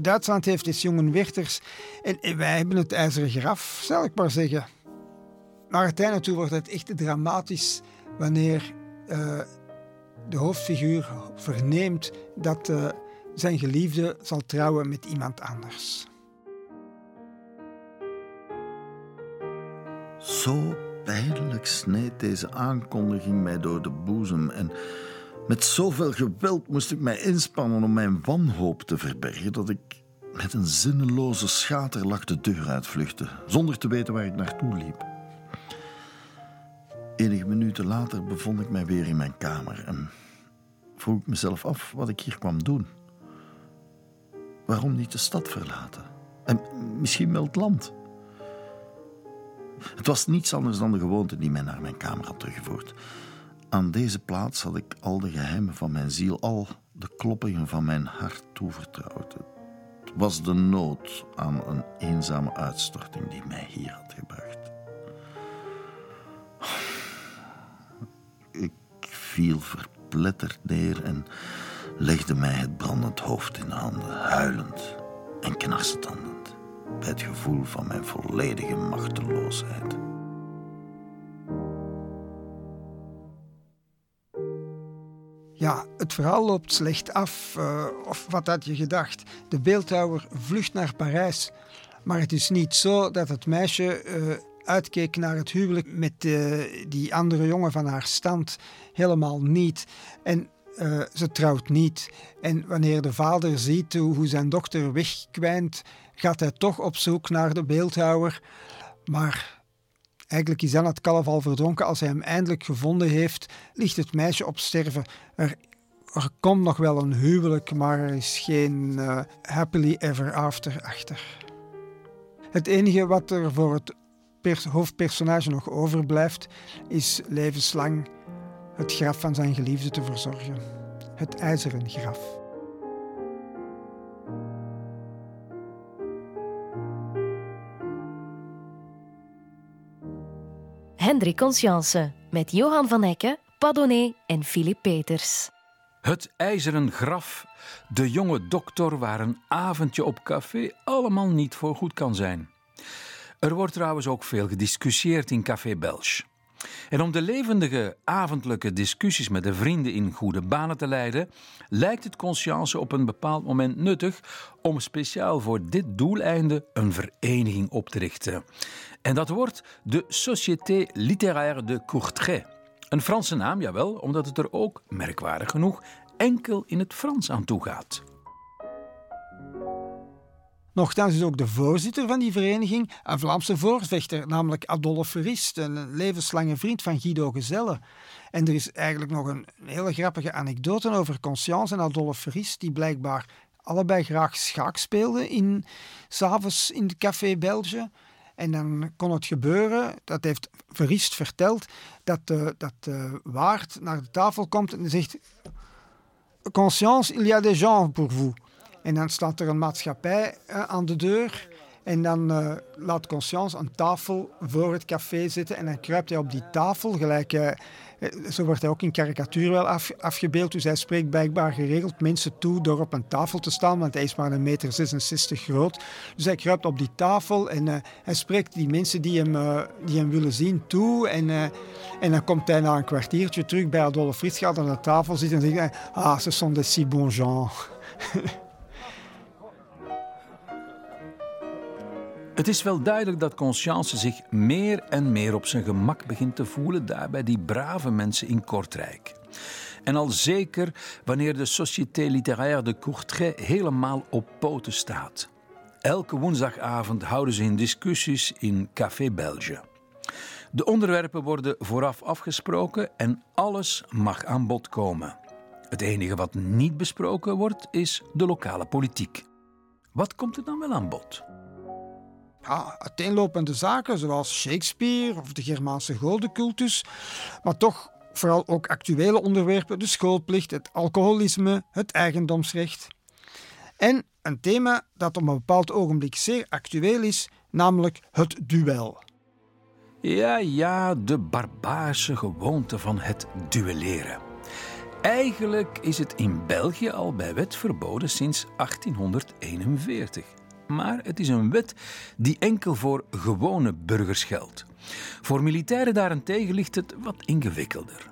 Duitsland heeft dus jongen Werthers en, wij hebben het ijzeren graf, zal ik maar zeggen. Naar het einde toe wordt het echt dramatisch wanneer uh, de hoofdfiguur verneemt dat uh, zijn geliefde zal trouwen met iemand anders. Zo pijnlijk sneed deze aankondiging mij door de boezem en met zoveel geweld moest ik mij inspannen om mijn wanhoop te verbergen dat ik met een zinneloze schaterlach de deur uitvluchtte, zonder te weten waar ik naartoe liep. Enige minuten later bevond ik mij weer in mijn kamer en vroeg ik mezelf af wat ik hier kwam doen. Waarom niet de stad verlaten? En misschien wel het land? Het was niets anders dan de gewoonte die mij naar mijn kamer had teruggevoerd. Aan deze plaats had ik al de geheimen van mijn ziel, al de kloppingen van mijn hart toevertrouwd. Het was de nood aan een eenzame uitstorting die mij hier had gebracht. Ik viel verpletterd neer en legde mij het brandend hoofd in de handen, huilend en knarsetandend het gevoel van mijn volledige machteloosheid. Ja, het verhaal loopt slecht af. Uh, of wat had je gedacht? De beeldhouwer vlucht naar Parijs. Maar het is niet zo dat het meisje uh, uitkeek naar het huwelijk met uh, die andere jongen van haar stand. Helemaal niet. En uh, ze trouwt niet. En wanneer de vader ziet hoe zijn dochter wegkwijnt, gaat hij toch op zoek naar de beeldhouwer. Maar eigenlijk is dan het kalf al verdronken. Als hij hem eindelijk gevonden heeft, ligt het meisje op sterven. Er, komt nog wel een huwelijk, maar er is geen uh, happily ever after achter. Het enige wat er voor het hoofdpersonage nog overblijft, is levenslang het graf van zijn geliefde te verzorgen. Het ijzeren graf. Hendrik Conscience met Johan van Ecke, Padonnet en Philippe Peters. Het ijzeren graf, de jonge dokter waar een avondje op café allemaal niet voor goed kan zijn. Er wordt trouwens ook veel gediscussieerd in Café Belge. En om de levendige avondelijke discussies met de vrienden in goede banen te leiden, lijkt het conscience op een bepaald moment nuttig om speciaal voor dit doeleinde een vereniging op te richten. En dat wordt de Société Littéraire de Courtrai. Een Franse naam, jawel, omdat het er ook, merkwaardig genoeg, enkel in het Frans aan toe gaat. Nochtans is ook de voorzitter van die vereniging een Vlaamse voorvechter, namelijk Adolphe Verist, een levenslange vriend van Guido Gezelle. En er is eigenlijk nog een hele grappige anekdote over Conscience en Adolphe Verist, die blijkbaar allebei graag schaak speelden in, s'avonds in het Café Belge. En dan kon het gebeuren, dat heeft Verist verteld, dat, uh, dat de waard naar de tafel komt en zegt... Conscience, il y a des gens pour vous. En dan staat er een maatschappij uh, aan de deur En dan uh, laat Conscience een tafel voor het café zitten en dan kruipt hij op die tafel, gelijk, uh, zo wordt hij ook in karikatuur wel af, afgebeeld. Dus hij spreekt blijkbaar geregeld mensen toe door op een tafel te staan, want hij is maar een meter 66 groot. Dus hij kruipt op die tafel en hij spreekt die mensen die hem, die hem willen zien toe. En, en dan komt hij na een kwartiertje terug bij Adolf Frits, gaat aan de tafel zitten en zegt ah, ce sont des si bons gens. Het is wel duidelijk dat Conscience zich meer en meer op zijn gemak begint te voelen daar bij die brave mensen in Kortrijk. En al zeker wanneer de Société Littéraire de Courtrai helemaal op poten staat. Elke woensdagavond houden ze hun discussies in Café Belge. De onderwerpen worden vooraf afgesproken en alles mag aan bod komen. Het enige wat niet besproken wordt is de lokale politiek. Wat komt er dan wel aan bod? Ja, uiteenlopende zaken zoals Shakespeare of de Germaanse godencultus, maar toch vooral ook actuele onderwerpen, de schoolplicht, het alcoholisme, het eigendomsrecht. En een thema dat op een bepaald ogenblik zeer actueel is, namelijk het duel. Ja, ja, de barbaarse gewoonte van het duelleren. Eigenlijk is het in België al bij wet verboden sinds 1841 maar het is een wet die enkel voor gewone burgers geldt. Voor militairen daarentegen ligt het wat ingewikkelder.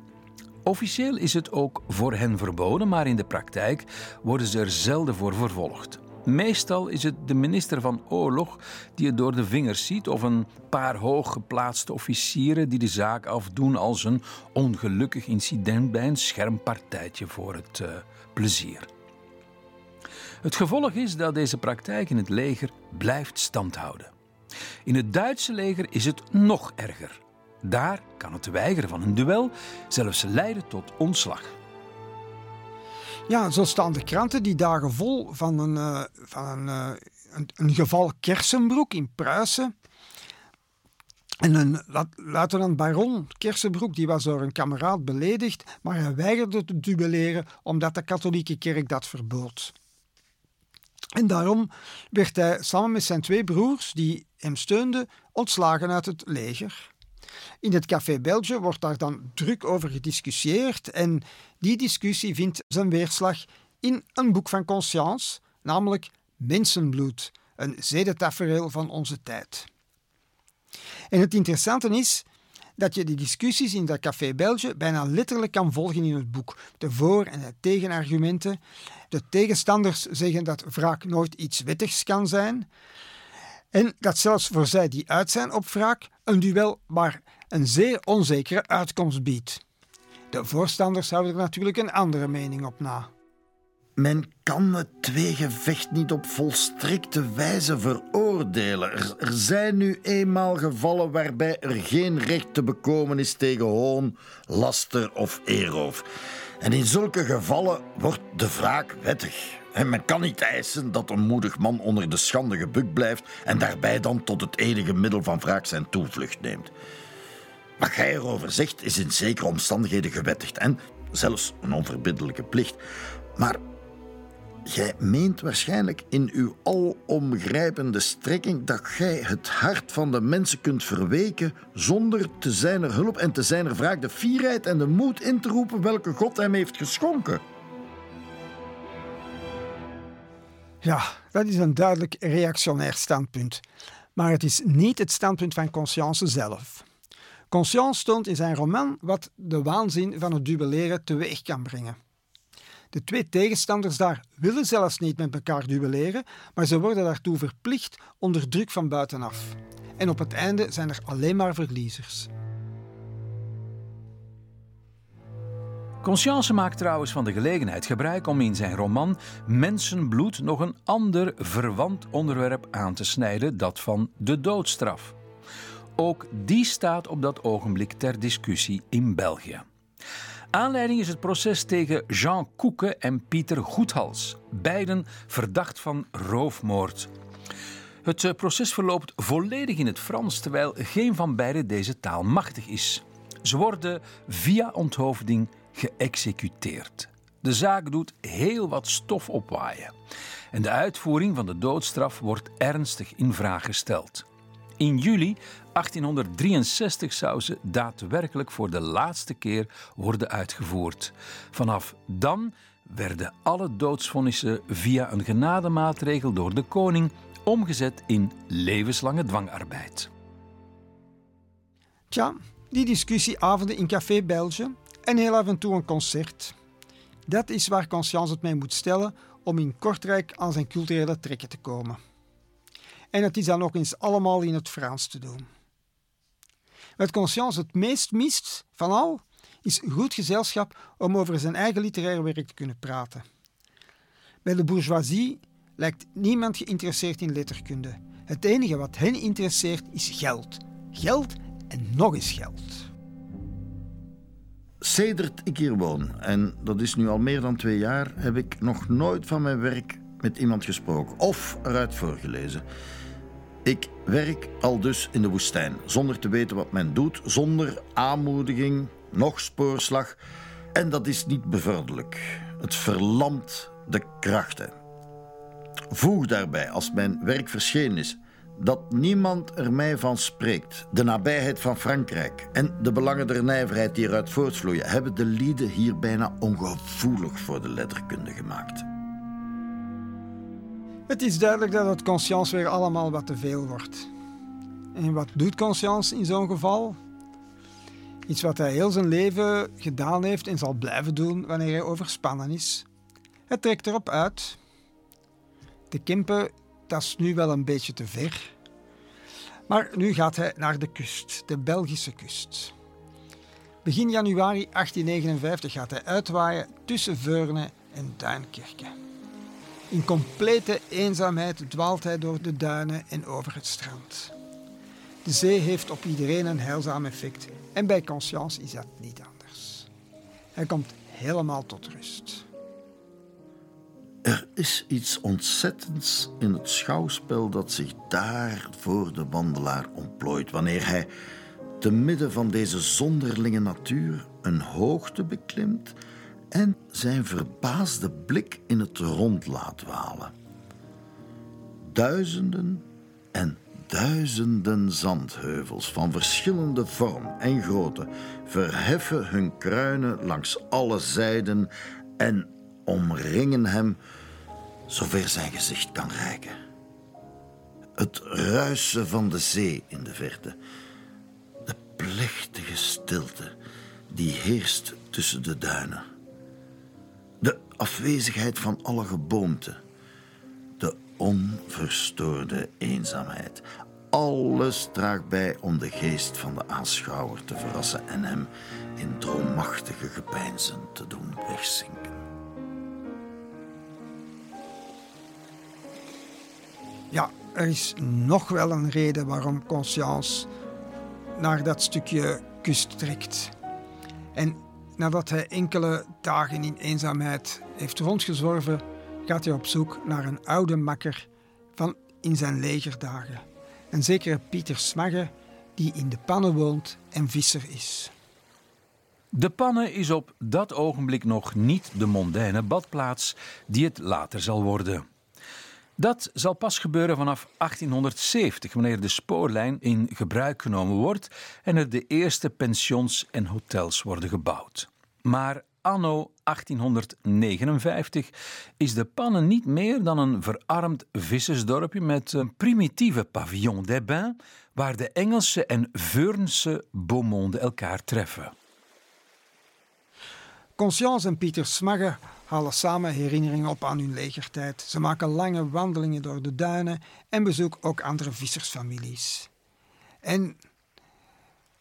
Officieel is het ook voor hen verboden, maar in de praktijk worden ze er zelden voor vervolgd. Meestal is het de minister van Oorlog die het door de vingers ziet, of een paar hooggeplaatste officieren die de zaak afdoen als een ongelukkig incident bij een schermpartijtje voor het uh, plezier. Het gevolg is dat deze praktijk in het leger blijft standhouden. In het Duitse leger is het nog erger. Daar kan het weigeren van een duel zelfs leiden tot ontslag. Ja, zo staan de kranten die dagen vol van een, uh, van een, een, geval Kersenbroek in Pruisen. En een luitenant baron Kersenbroek die was door een kameraad beledigd, maar hij weigerde te duelleren omdat de katholieke kerk dat verbood. En daarom werd hij samen met zijn twee broers, die hem steunden, ontslagen uit het leger. In het Café Belge wordt daar dan druk over gediscussieerd en die discussie vindt zijn weerslag in een boek van Conscience, namelijk Mensenbloed, een zedentafereel van onze tijd. En het interessante is dat je die discussies in dat Café Belge bijna letterlijk kan volgen in het boek. De voor- en de tegenargumenten. De tegenstanders zeggen dat wraak nooit iets wettigs kan zijn. En dat zelfs voor zij die uit zijn op wraak een duel maar een zeer onzekere uitkomst biedt. De voorstanders houden er natuurlijk een andere mening op na. Men kan het tweegevecht niet op volstrekte wijze veroordelen. Er, zijn nu eenmaal gevallen waarbij er geen recht te bekomen is tegen hoon, laster of eerroof. En in zulke gevallen wordt de wraak wettig. En men kan niet eisen dat een moedig man onder de schande gebukt blijft en daarbij dan tot het enige middel van wraak zijn toevlucht neemt. Wat gij erover zegt is in zekere omstandigheden gewettigd en zelfs een onverbiddelijke plicht. Maar Gij meent waarschijnlijk in uw alomgrijpende strekking dat gij het hart van de mensen kunt verweken zonder te zijner hulp en te zijner wraak de fierheid en de moed in te roepen welke God hem heeft geschonken. Ja, dat is een duidelijk reactionair standpunt. Maar het is niet het standpunt van Conscience zelf. Conscience toont in zijn roman wat de waanzin van het duelleren teweeg kan brengen. De twee tegenstanders daar willen zelfs niet met elkaar duelleren, maar ze worden daartoe verplicht onder druk van buitenaf. En op het einde zijn er alleen maar verliezers. Conscience maakt trouwens van de gelegenheid gebruik om in zijn roman Mensenbloed nog een ander verwant onderwerp aan te snijden, dat van de doodstraf. Ook die staat op dat ogenblik ter discussie in België. Aanleiding is het proces tegen Jean Koeke en Pieter Goethals, beiden verdacht van roofmoord. Het eh, proces verloopt volledig in het Frans, terwijl geen van beiden deze taal machtig is. Ze worden via onthoofding geëxecuteerd. De zaak doet heel wat stof opwaaien. En de uitvoering van de doodstraf wordt ernstig in vraag gesteld. In juli 1863 zou ze daadwerkelijk voor de laatste keer worden uitgevoerd. Vanaf dan werden alle doodsvonnissen via een genademaatregel door de koning omgezet in levenslange dwangarbeid. Tja, die discussieavonden in Café Belge en heel af en toe een concert. Dat is waar Conscience het mee moet stellen om in Kortrijk aan zijn culturele trekken te komen. En het is dan ook eens allemaal in het Frans te doen. Wat Conscience het meest mist van al, is goed gezelschap om over zijn eigen literair werk te kunnen praten. Bij de bourgeoisie lijkt niemand geïnteresseerd in letterkunde. Het enige wat hen interesseert is geld. Geld en nog eens geld. Sedert ik hier woon, en dat is nu al meer dan twee jaar, heb ik nog nooit van mijn werk met iemand gesproken of eruit voorgelezen. Ik werk al dus in de woestijn, zonder te weten wat men doet, zonder aanmoediging, nog spoorslag. En dat is niet bevorderlijk. Het verlamt de krachten. Voeg daarbij, als mijn werk verschenen is, dat niemand er mij van spreekt. De nabijheid van Frankrijk en de belangen der nijverheid die eruit voortvloeien, hebben de lieden hier bijna ongevoelig voor de letterkunde gemaakt. Het is duidelijk dat het conscience weer allemaal wat te veel wordt. En wat doet conscience in zo'n geval? Iets wat hij heel zijn leven gedaan heeft en zal blijven doen wanneer hij overspannen is. Hij trekt erop uit. De Kempen, dat is nu wel een beetje te ver. Maar nu gaat hij naar de kust, de Belgische kust. Begin januari 1859 gaat hij uitwaaien tussen Veurne en Duinkerke. In complete eenzaamheid dwaalt hij door de duinen en over het strand. De zee heeft op iedereen een heilzaam effect en bij Conscience is dat niet anders. Hij komt helemaal tot rust. Er is iets ontzettends in het schouwspel dat zich daar voor de wandelaar ontplooit wanneer hij te midden van deze zonderlinge natuur een hoogte beklimt en zijn verbaasde blik in het rond laat walen. Duizenden en duizenden zandheuvels van verschillende vorm en grootte verheffen hun kruinen langs alle zijden en omringen hem zover zijn gezicht kan reiken. Het ruisen van de zee in de verte, de plechtige stilte die heerst tussen de duinen, de afwezigheid van alle geboomte, de onverstoorde eenzaamheid. Alles draagt bij om de geest van de aanschouwer te verrassen en hem in droommachtige gepeinzen te doen wegzinken. Ja, er is nog wel een reden waarom Conscience naar dat stukje kust trekt. En nadat hij enkele dagen in eenzaamheid heeft rondgezworven, gaat hij op zoek naar een oude makker van in zijn legerdagen. Een zekere Pieter Smagge, die in de pannen woont en visser is. De Pannen is op dat ogenblik nog niet de mondaine badplaats die het later zal worden. Dat zal pas gebeuren vanaf 1870, wanneer de spoorlijn in gebruik genomen wordt en er de eerste pensions en hotels worden gebouwd. Maar anno 1859 is de Pannen niet meer dan een verarmd vissersdorpje met een primitieve pavillon des bains waar de Engelse en Veurnse beaumonde elkaar treffen. Conscience en Pieter Smagge halen samen herinneringen op aan hun legertijd. Ze maken lange wandelingen door de duinen en bezoeken ook andere vissersfamilies. En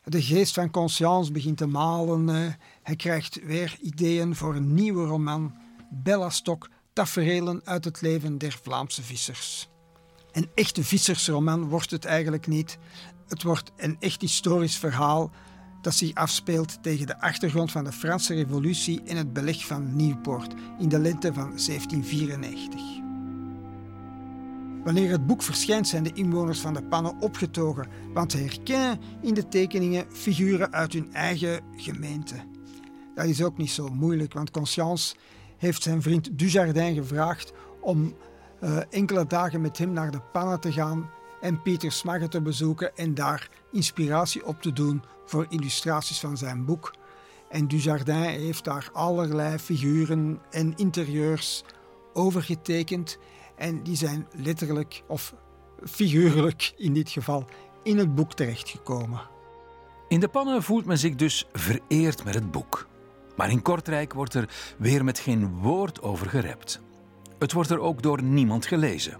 de geest van Conscience begint te malen. eh, Hij krijgt weer ideeën voor een nieuwe roman, Bellastok, taferelen uit het leven der Vlaamse vissers. Een echte vissersroman wordt het eigenlijk niet. Het wordt een echt historisch verhaal dat zich afspeelt tegen de achtergrond van de Franse Revolutie en het beleg van Nieuwpoort in de lente van 1794. Wanneer het boek verschijnt zijn de inwoners van de pannen opgetogen, want ze herkennen in de tekeningen figuren uit hun eigen gemeente. Dat is ook niet zo moeilijk, want Conscience heeft zijn vriend Dujardin gevraagd om uh, enkele dagen met hem naar de Panna te gaan en Pieter Smagge te bezoeken en daar inspiratie op te doen voor illustraties van zijn boek. En Dujardin heeft daar allerlei figuren en interieurs over getekend en die zijn letterlijk of figuurlijk in dit geval in het boek terechtgekomen. In de pannen voelt men zich dus vereerd met het boek. Maar in Kortrijk wordt er weer met geen woord over gerept. Het wordt er ook door niemand gelezen.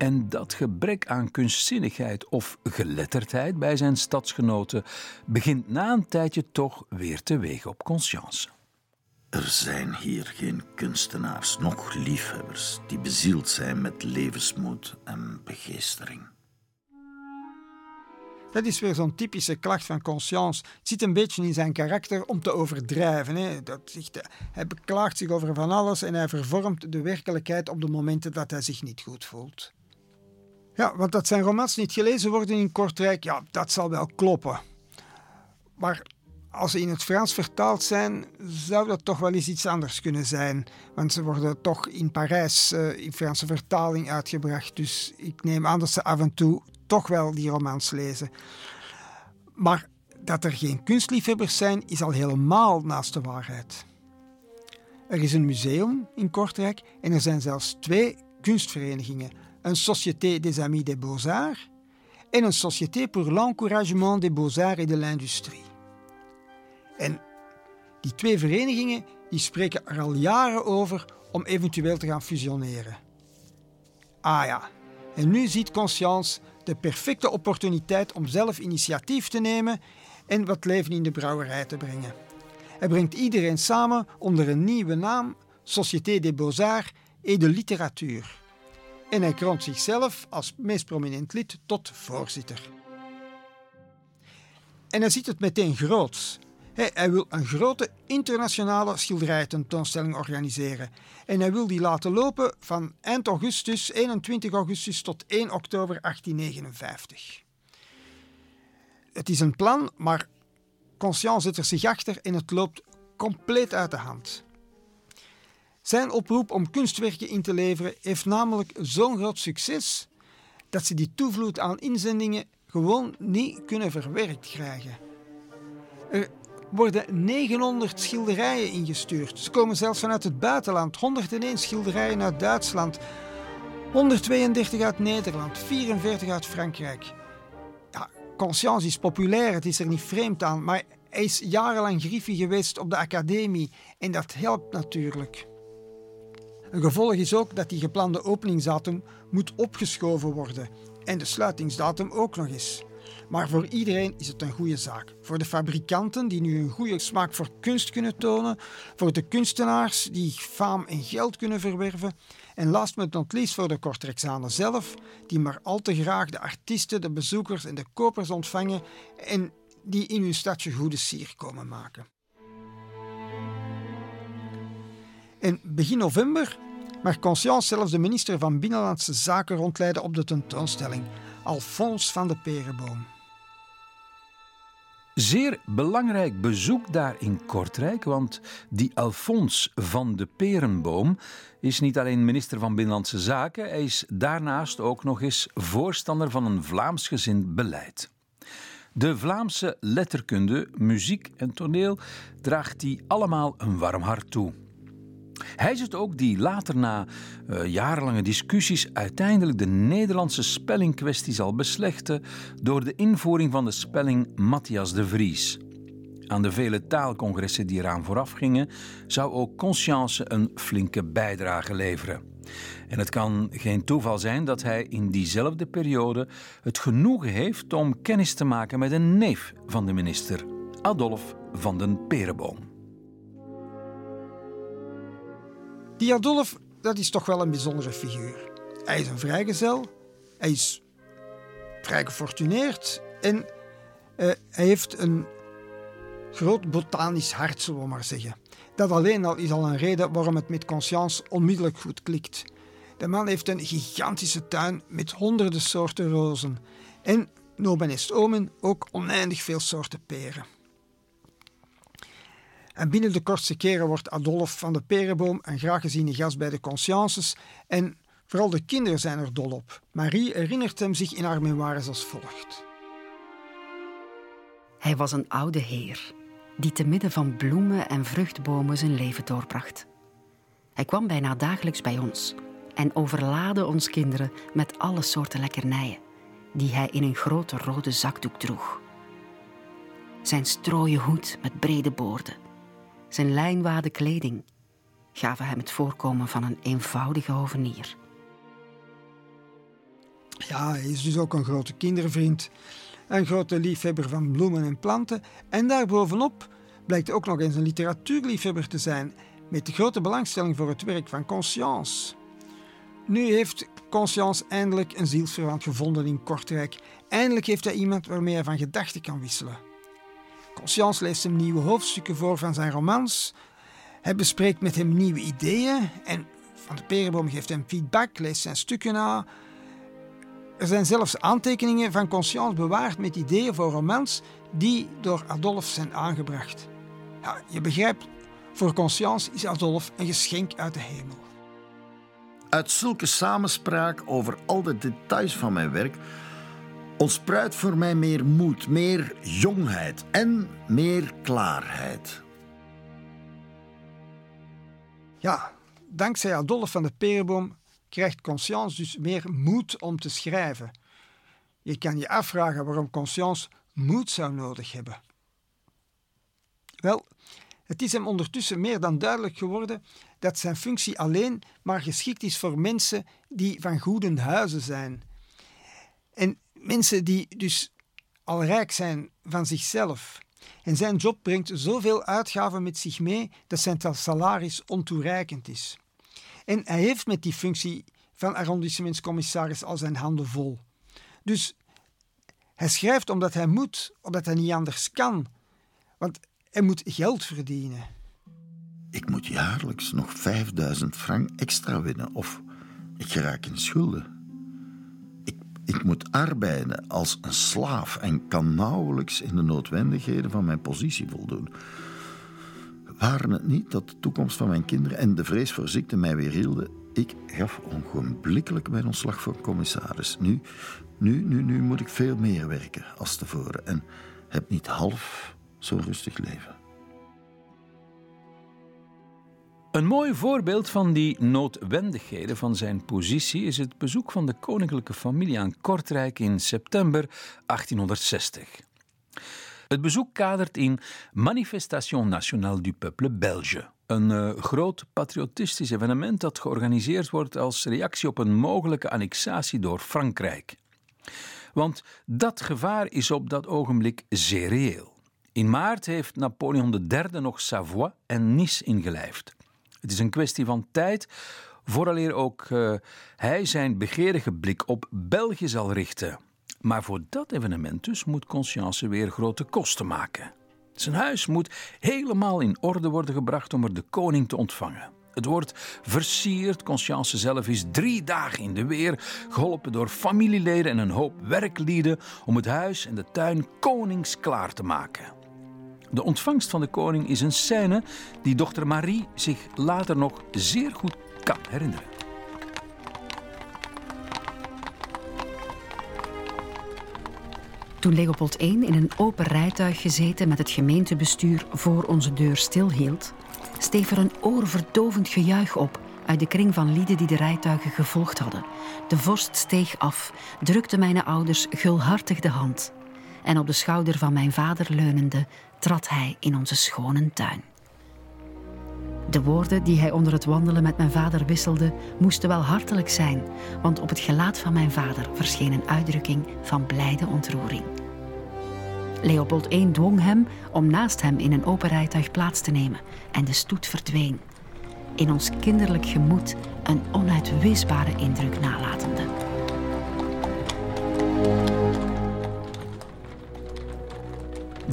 En dat gebrek aan kunstzinnigheid of geletterdheid bij zijn stadsgenoten begint na een tijdje toch weer te wegen op conscience. Er zijn hier geen kunstenaars, noch liefhebbers die bezield zijn met levensmoed en begeestering. Dat is weer zo'n typische klacht van conscience. Het zit een beetje in zijn karakter om te overdrijven. Hè. Dat zegt, hij beklaagt zich over van alles en hij vervormt de werkelijkheid op de momenten dat hij zich niet goed voelt. Ja, want dat zijn romans niet gelezen worden in Kortrijk, ja, dat zal wel kloppen. Maar als ze in het Frans vertaald zijn, zou dat toch wel eens iets anders kunnen zijn. Want ze worden toch in Parijs uh, in Franse vertaling uitgebracht. Dus ik neem aan dat ze af en toe toch wel die romans lezen. Maar dat er geen kunstliefhebbers zijn, is al helemaal naast de waarheid. Er is een museum in Kortrijk en er zijn zelfs twee kunstverenigingen: een Société des Amis des Beaux-Arts en een Société pour l'encouragement des Beaux-Arts et de l'Industrie. En die twee verenigingen die spreken er al jaren over om eventueel te gaan fusioneren. Ah ja, en nu ziet Conscience de perfecte opportuniteit om zelf initiatief te nemen en wat leven in de brouwerij te brengen. Hij brengt iedereen samen onder een nieuwe naam, Société des Beaux-Arts et de Literatuur. En hij kroont zichzelf als meest prominent lid tot voorzitter. En hij ziet het meteen groots. Hij, wil een grote internationale schilderijtentoonstelling organiseren. En hij wil die laten lopen van eind augustus, 21 augustus tot 1 oktober 1859. Het is een plan, maar Conscience zit er zich achter en het loopt compleet uit de hand. Zijn oproep om kunstwerken in te leveren heeft namelijk zo'n groot succes dat ze die toevloed aan inzendingen gewoon niet kunnen verwerkt krijgen. Er worden 900 schilderijen ingestuurd. Ze komen zelfs vanuit het buitenland. 101 schilderijen uit Duitsland, 132 uit Nederland, 44 uit Frankrijk. Conscience is populair, het is er niet vreemd aan, maar hij is jarenlang griffie geweest op de academie en dat helpt natuurlijk. Een gevolg is ook dat die geplande openingsdatum moet opgeschoven worden en de sluitingsdatum ook nog eens. Maar voor iedereen is het een goede zaak. Voor de fabrikanten die nu een goede smaak voor kunst kunnen tonen, voor de kunstenaars die faam en geld kunnen verwerven en last but not least voor de Kortrijksanen zelf, die maar al te graag de artiesten, de bezoekers en de kopers ontvangen en die in hun stadje goede sier komen maken. En begin november mag Conscience zelfs de minister van Binnenlandse Zaken rondleiden op de tentoonstelling, Alphonse van de Perenboom. Zeer belangrijk bezoek daar in Kortrijk, want die Alfons van de Perenboom is niet alleen minister van Binnenlandse Zaken, hij is daarnaast ook nog eens voorstander van een Vlaams gezind beleid. De Vlaamse letterkunde, muziek en toneel draagt hij allemaal een warm hart toe. Hij is het ook die later na uh, jarenlange discussies uiteindelijk de Nederlandse spellingkwestie zal beslechten door de invoering van de spelling Matthias de Vries. Aan de vele taalcongressen die eraan vooraf gingen, zou ook Conscience een flinke bijdrage leveren. En het kan geen toeval zijn dat hij in diezelfde periode het genoegen heeft om kennis te maken met een neef van de minister, Adolf van den Perenboom. Die Adolf, dat is toch wel een bijzondere figuur. Hij is een vrijgezel, hij is vrij gefortuneerd en uh, hij heeft een groot botanisch hart, zullen we maar zeggen. Dat alleen al is al een reden waarom het met Conscience onmiddellijk goed klikt. De man heeft een gigantische tuin met honderden soorten rozen en, nomen est omen, ook oneindig veel soorten peren. En binnen de kortste keren wordt Adolf van de Perenboom een graag geziene gast bij de consciences en vooral de kinderen zijn er dol op. Marie herinnert hem zich in haar memoires als volgt. Hij was een oude heer die te midden van bloemen en vruchtbomen zijn leven doorbracht. Hij kwam bijna dagelijks bij ons en overlaadde ons kinderen met alle soorten lekkernijen die hij in een grote rode zakdoek droeg. Zijn strooien hoed met brede boorden, zijn lijnwaden kleding gaven hem het voorkomen van een eenvoudige hovenier. Ja, hij is dus ook een grote kindervriend, een grote liefhebber van bloemen en planten en daarbovenop blijkt ook nog eens een literatuurliefhebber te zijn met grote belangstelling voor het werk van Conscience. Nu heeft Conscience eindelijk een zielsverwant gevonden in Kortrijk. Eindelijk heeft hij iemand waarmee hij van gedachten kan wisselen. Conscience leest hem nieuwe hoofdstukken voor van zijn romans. Hij bespreekt met hem nieuwe ideeën en Van de Perenboom geeft hem feedback, leest zijn stukken na. Er zijn zelfs aantekeningen van Conscience bewaard met ideeën voor romans die door Adolf zijn aangebracht. Ja, je begrijpt, voor Conscience is Adolf een geschenk uit de hemel. Uit zulke samenspraak over al de details van mijn werk ontspruit voor mij meer moed, meer jongheid en meer klaarheid. Ja, dankzij Adolf van de Perenboom krijgt Conscience dus meer moed om te schrijven. Je kan je afvragen waarom Conscience moed zou nodig hebben. Wel, het is hem ondertussen meer dan duidelijk geworden dat zijn functie alleen maar geschikt is voor mensen die van goede huizen zijn. En mensen die dus al rijk zijn van zichzelf. En zijn job brengt zoveel uitgaven met zich mee dat zijn salaris ontoereikend is. En hij heeft met die functie van arrondissementscommissaris al zijn handen vol. Dus hij schrijft omdat hij moet, omdat hij niet anders kan. Want hij moet geld verdienen. Ik moet jaarlijks nog 5000 frank extra winnen of ik geraak in schulden. Ik, moet arbeiden als een slaaf en kan nauwelijks in de noodwendigheden van mijn positie voldoen. Waren het niet dat de toekomst van mijn kinderen en de vrees voor ziekte mij weer hielden, ik gaf ongeblikkelijk mijn ontslag voor commissaris. Nu, nu, nu, nu moet ik veel meer werken als tevoren en heb niet half zo'n rustig leven. Een mooi voorbeeld van die noodwendigheden van zijn positie is het bezoek van de koninklijke familie aan Kortrijk in september 1860. Het bezoek kadert in Manifestation Nationale du Peuple Belge, een uh, groot patriotistisch evenement dat georganiseerd wordt als reactie op een mogelijke annexatie door Frankrijk. Want dat gevaar is op dat ogenblik zeer reëel. In maart heeft Napoleon III nog Savoie en Nice ingelijfd. Het is een kwestie van tijd vooraleer ook uh, hij zijn begeerige blik op België zal richten. Maar voor dat evenement dus moet Conscience weer grote kosten maken. Zijn huis moet helemaal in orde worden gebracht om er de koning te ontvangen. Het wordt versierd. Conscience zelf is drie dagen in de weer, geholpen door familieleden en een hoop werklieden om het huis en de tuin koningsklaar te maken. De ontvangst van de koning is een scène die dochter Marie zich later nog zeer goed kan herinneren. Toen Leopold I in een open rijtuig gezeten met het gemeentebestuur voor onze deur stilhield, steeg er een oorverdovend gejuich op uit de kring van lieden die de rijtuigen gevolgd hadden. De vorst steeg af, drukte mijn ouders gulhartig de hand en op de schouder van mijn vader leunende trad hij in onze schone tuin. De woorden die hij onder het wandelen met mijn vader wisselde, moesten wel hartelijk zijn, want op het gelaat van mijn vader verscheen een uitdrukking van blijde ontroering. Leopold I dwong hem om naast hem in een open rijtuig plaats te nemen en de stoet verdween. In ons kinderlijk gemoed een onuitwisbare indruk nalatende.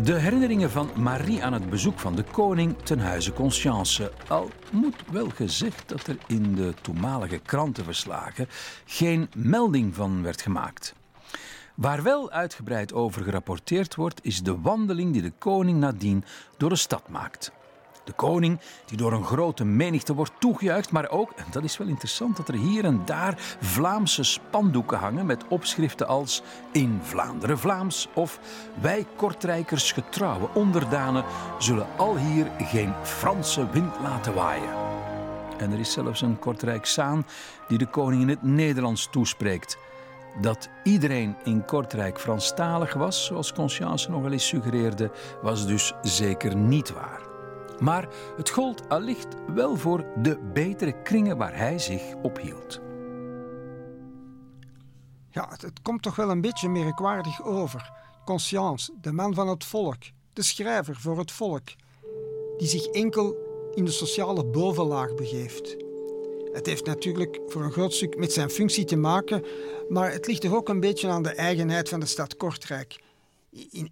De herinneringen van Marie aan het bezoek van de koning ten huize Conscience. Al moet wel gezegd dat er in de toenmalige krantenverslagen geen melding van werd gemaakt. Waar wel uitgebreid over gerapporteerd wordt, is de wandeling die de koning nadien door de stad maakt. De koning, die door een grote menigte wordt toegejuicht, maar ook, en dat is wel interessant, dat er hier en daar Vlaamse spandoeken hangen met opschriften als In Vlaanderen Vlaams of Wij Kortrijkers getrouwe onderdanen zullen al hier geen Franse wind laten waaien. En er is zelfs een Kortrijksaan die de koning in het Nederlands toespreekt. Dat iedereen in Kortrijk Franstalig was, zoals Conscience nogal eens suggereerde, was dus zeker niet waar. Maar het gold allicht wel voor de betere kringen waar hij zich ophield. Ja, het, komt toch wel een beetje merkwaardig over. Conscience, de man van het volk, de schrijver voor het volk, die zich enkel in de sociale bovenlaag begeeft. Het heeft natuurlijk voor een groot stuk met zijn functie te maken, maar het ligt er ook een beetje aan de eigenheid van de stad Kortrijk.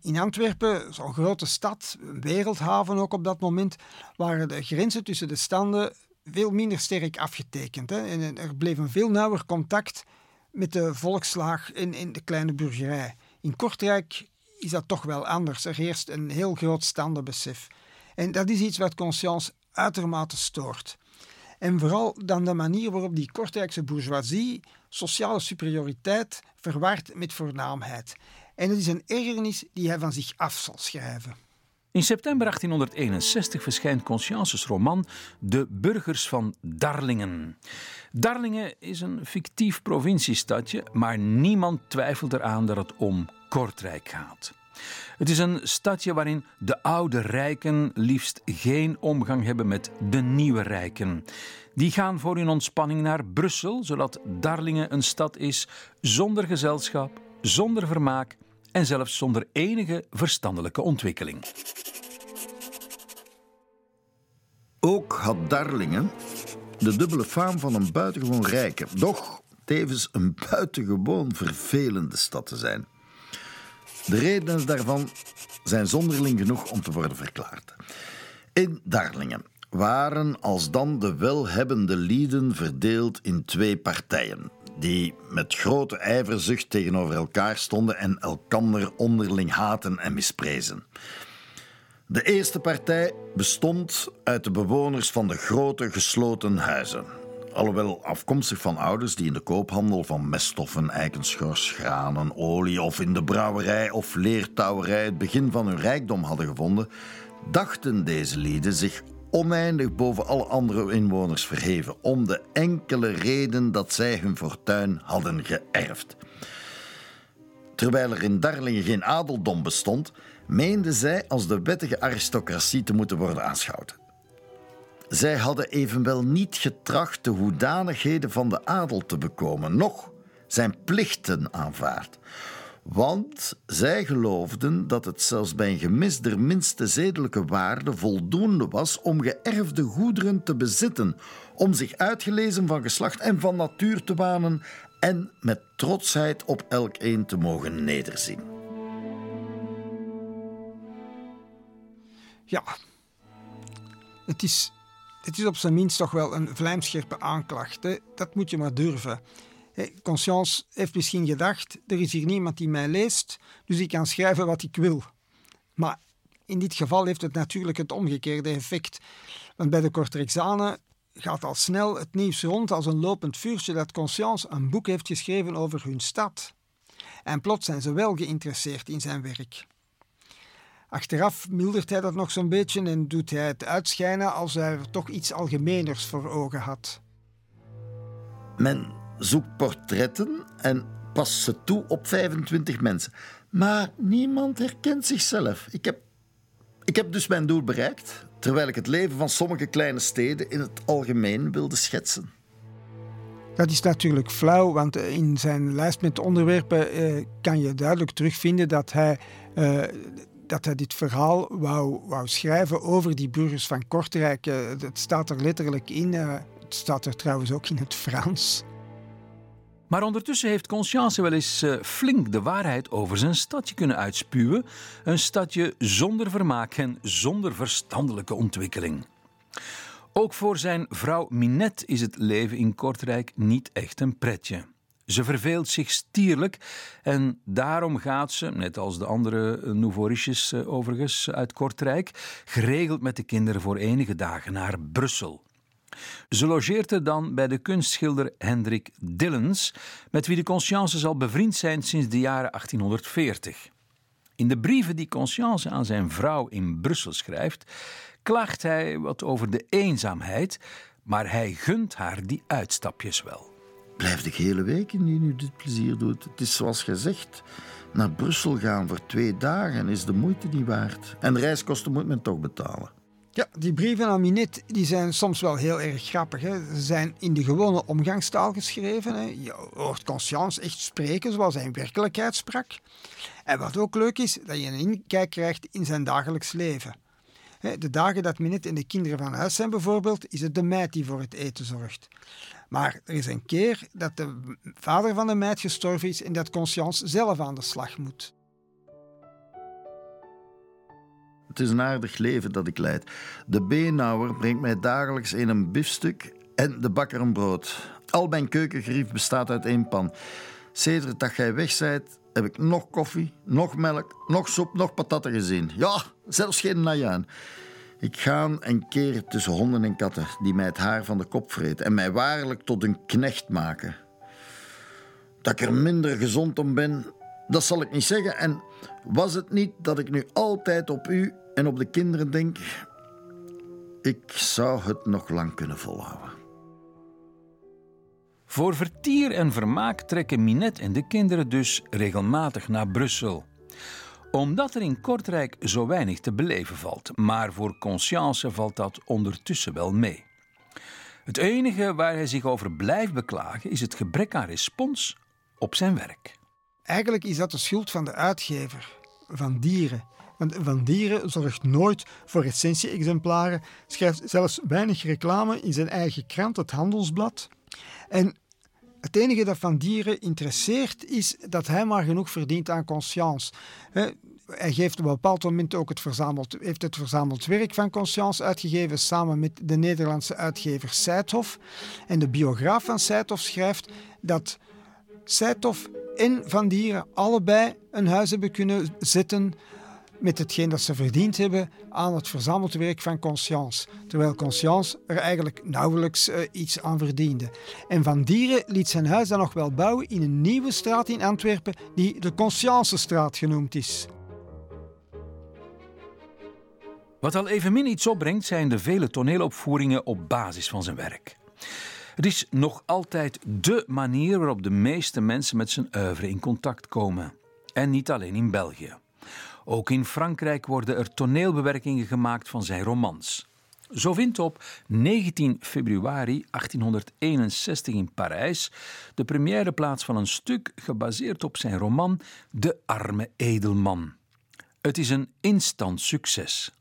In, Antwerpen, zo'n grote stad, een wereldhaven ook op dat moment, waren de grenzen tussen de standen veel minder sterk afgetekend. Hè? En er bleef een veel nauwer contact met de volkslaag en, en de kleine burgerij. In Kortrijk is dat toch wel anders. Er heerst een heel groot standenbesef. En dat is iets wat Conscience uitermate stoort. En vooral dan de manier waarop die Kortrijkse bourgeoisie sociale superioriteit verwaart met voornaamheid. En het is een ergernis die hij van zich af zal schrijven. In september 1861 verschijnt Consciences roman De Burgers van Darlingen. Darlingen is een fictief provinciestadje, maar niemand twijfelt eraan dat het om Kortrijk gaat. Het is een stadje waarin de oude rijken liefst geen omgang hebben met de nieuwe rijken. Die gaan voor hun ontspanning naar Brussel, zodat Darlingen een stad is zonder gezelschap, zonder vermaak en zelfs zonder enige verstandelijke ontwikkeling. Ook had Darlingen de dubbele faam van een buitengewoon rijke, doch tevens een buitengewoon vervelende stad te zijn. De redenen daarvan zijn zonderling genoeg om te worden verklaard. In Darlingen waren alsdan de welhebbende lieden verdeeld in twee partijen, die met grote ijverzucht tegenover elkaar stonden en elkander onderling haten en misprezen. De eerste partij bestond uit de bewoners van de grote gesloten huizen. Alhoewel afkomstig van ouders die in de koophandel van meststoffen, eikenschors, granen, olie of in de brouwerij of leertouwerij het begin van hun rijkdom hadden gevonden, dachten deze lieden zich oneindig boven alle andere inwoners verheven, om de enkele reden dat zij hun fortuin hadden geërfd. Terwijl er in Darlingen geen adeldom bestond, meenden zij als de wettige aristocratie te moeten worden aanschouwd. Zij hadden evenwel niet getracht de hoedanigheden van de adel te bekomen, noch zijn plichten aanvaard. Want zij geloofden dat het zelfs bij een gemis der minste zedelijke waarde voldoende was om geërfde goederen te bezitten, om zich uitgelezen van geslacht en van natuur te wanen en met trotsheid op elk een te mogen nederzien. Ja, het is, het is op zijn minst toch wel een vlijmscherpe aanklacht. Hè? Dat moet je maar durven. Conscience heeft misschien gedacht: er is hier niemand die mij leest, dus ik kan schrijven wat ik wil. Maar in dit geval heeft het natuurlijk het omgekeerde effect. Want bij de Kortrijksanen gaat al snel het nieuws rond als een lopend vuurtje dat Conscience een boek heeft geschreven over hun stad. En plots zijn ze wel geïnteresseerd in zijn werk. Achteraf mildert hij dat nog zo'n beetje en doet hij het uitschijnen als hij er toch iets algemeners voor ogen had. Men zoekt portretten en past ze toe op 25 mensen. Maar niemand herkent zichzelf. Ik heb, ik heb dus mijn doel bereikt, terwijl ik het leven van sommige kleine steden in het algemeen wilde schetsen. Dat is natuurlijk flauw, want in zijn lijst met onderwerpen eh, kan je duidelijk terugvinden dat hij, eh, dat hij dit verhaal wou, wou schrijven over die burgers van Kortrijk. Het staat er letterlijk in. het staat er trouwens ook in het Frans. Maar ondertussen heeft Conscience wel eens uh, flink de waarheid over zijn stadje kunnen uitspuwen. Een stadje zonder vermaak en zonder verstandelijke ontwikkeling. Ook voor zijn vrouw Minette is het leven in Kortrijk niet echt een pretje. Ze verveelt zich stierlijk en daarom gaat ze, net als de andere nouveau overigens uit Kortrijk, geregeld met de kinderen voor enige dagen naar Brussel. Ze logeert er dan bij de kunstschilder Hendrik Dillens, met wie de Conscience zal bevriend zijn sinds de jaren 1840. In de brieven die Conscience aan zijn vrouw in Brussel schrijft, klaagt hij wat over de eenzaamheid, maar hij gunt haar die uitstapjes wel. Blijf de hele week indien u dit plezier doet. Het is zoals gezegd. Naar Brussel gaan voor twee dagen is de moeite niet waard. En reiskosten moet men toch betalen. Ja, die brieven aan Minet die zijn soms wel heel erg grappig. Hè. Ze zijn in de gewone omgangstaal geschreven. Hè. Je hoort Conscience echt spreken zoals hij in werkelijkheid sprak. En wat ook leuk is, dat je een inkijk krijgt in zijn dagelijks leven. De dagen dat Minet en de kinderen van huis zijn bijvoorbeeld, is het de meid die voor het eten zorgt. Maar er is een keer dat de vader van de meid gestorven is en dat Conscience zelf aan de slag moet. Het is een aardig leven dat ik leid. De beenhouwer brengt mij dagelijks in een biefstuk en de bakker een brood. Al mijn keukengerief bestaat uit één pan. Sedert dat jij weg zijt, heb ik nog koffie, nog melk, nog soep, nog patatten gezien. Ja, zelfs geen najuin. Ik ga en keer tussen honden en katten die mij het haar van de kop vreten en mij waarlijk tot een knecht maken. Dat ik er minder gezond om ben, dat zal ik niet zeggen. En was het niet dat ik nu altijd op u en op de kinderen denk, ik zou het nog lang kunnen volhouden. Voor vertier en vermaak trekken Minette en de kinderen dus regelmatig naar Brussel. Omdat er in Kortrijk zo weinig te beleven valt, maar voor Conscience valt dat ondertussen wel mee. Het enige waar hij zich over blijft beklagen is het gebrek aan respons op zijn werk. Eigenlijk is dat de schuld van de uitgever, van dieren. Want Van Dieren zorgt nooit voor recensie-exemplaren, schrijft zelfs weinig reclame in zijn eigen krant, het Handelsblad. En het enige dat Van Dieren interesseert is dat hij maar genoeg verdient aan conscience. Hij geeft op een bepaald moment ook het verzameld, heeft het verzameld werk van Conscience uitgegeven samen met de Nederlandse uitgever Seithof. En de biograaf van Seithof schrijft dat Seithof en Van Dieren allebei een huis hebben kunnen zetten met hetgeen dat ze verdiend hebben aan het verzameld werk van Conscience, terwijl Conscience er eigenlijk nauwelijks uh, iets aan verdiende. En Van Dieren liet zijn huis dan nog wel bouwen in een nieuwe straat in Antwerpen die de Consciencestraat genoemd is. Wat al evenmin iets opbrengt zijn de vele toneelopvoeringen op basis van zijn werk. Het is nog altijd dé manier waarop de meeste mensen met zijn oeuvre in contact komen. En niet alleen in België. Ook in Frankrijk worden er toneelbewerkingen gemaakt van zijn romans. Zo vindt op 19 februari 1861 in Parijs de première plaats van een stuk gebaseerd op zijn roman De arme edelman. Het is een instant succes.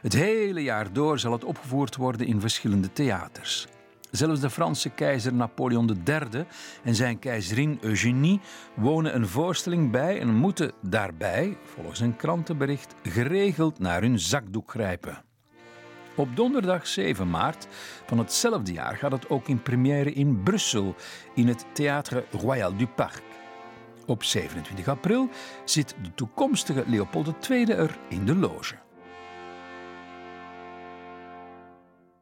Het hele jaar door zal het opgevoerd worden in verschillende theaters. Zelfs de Franse keizer Napoleon III en zijn keizerin Eugénie wonen een voorstelling bij en moeten daarbij, volgens een krantenbericht, geregeld naar hun zakdoek grijpen. Op donderdag 7 maart van hetzelfde jaar gaat het ook in première in Brussel in het Théâtre Royal du Parc. Op 27 april zit de toekomstige Leopold II er in de loge.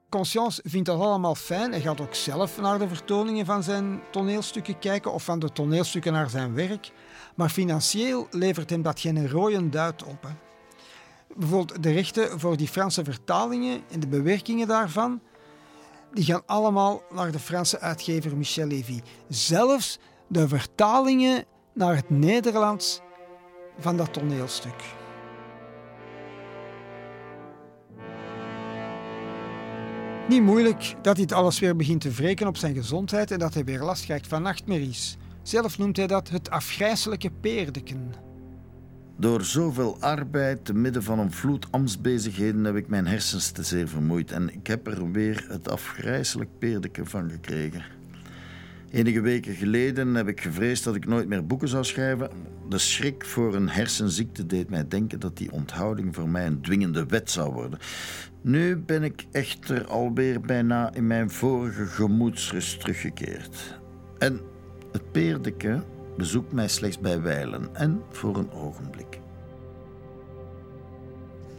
Conscience vindt dat allemaal fijn. Hij gaat ook zelf naar de vertoningen van zijn toneelstukken kijken of van de toneelstukken naar zijn werk. Maar financieel levert hem dat geen rode duit op. Hè. Bijvoorbeeld de rechten voor die Franse vertalingen en de bewerkingen daarvan, die gaan allemaal naar de Franse uitgever Michel Lévy. Zelfs de vertalingen naar het Nederlands van dat toneelstuk. Niet moeilijk dat dit alles weer begint te wreken op zijn gezondheid en dat hij weer last krijgt van nachtmerries. Zelf noemt hij dat het afgrijselijke peerdeken. Door zoveel arbeid te midden van een vloed ambtsbezigheden heb ik mijn hersens te zeer vermoeid en ik heb er weer het afgrijselijk peerdeken van gekregen. Enige weken geleden heb ik gevreesd dat ik nooit meer boeken zou schrijven. De schrik voor een hersenziekte deed mij denken dat die onthouding voor mij een dwingende wet zou worden. Nu ben ik echter alweer bijna in mijn vorige gemoedsrust teruggekeerd. En Het peerdeke bezoekt mij slechts bij wijlen en voor een ogenblik.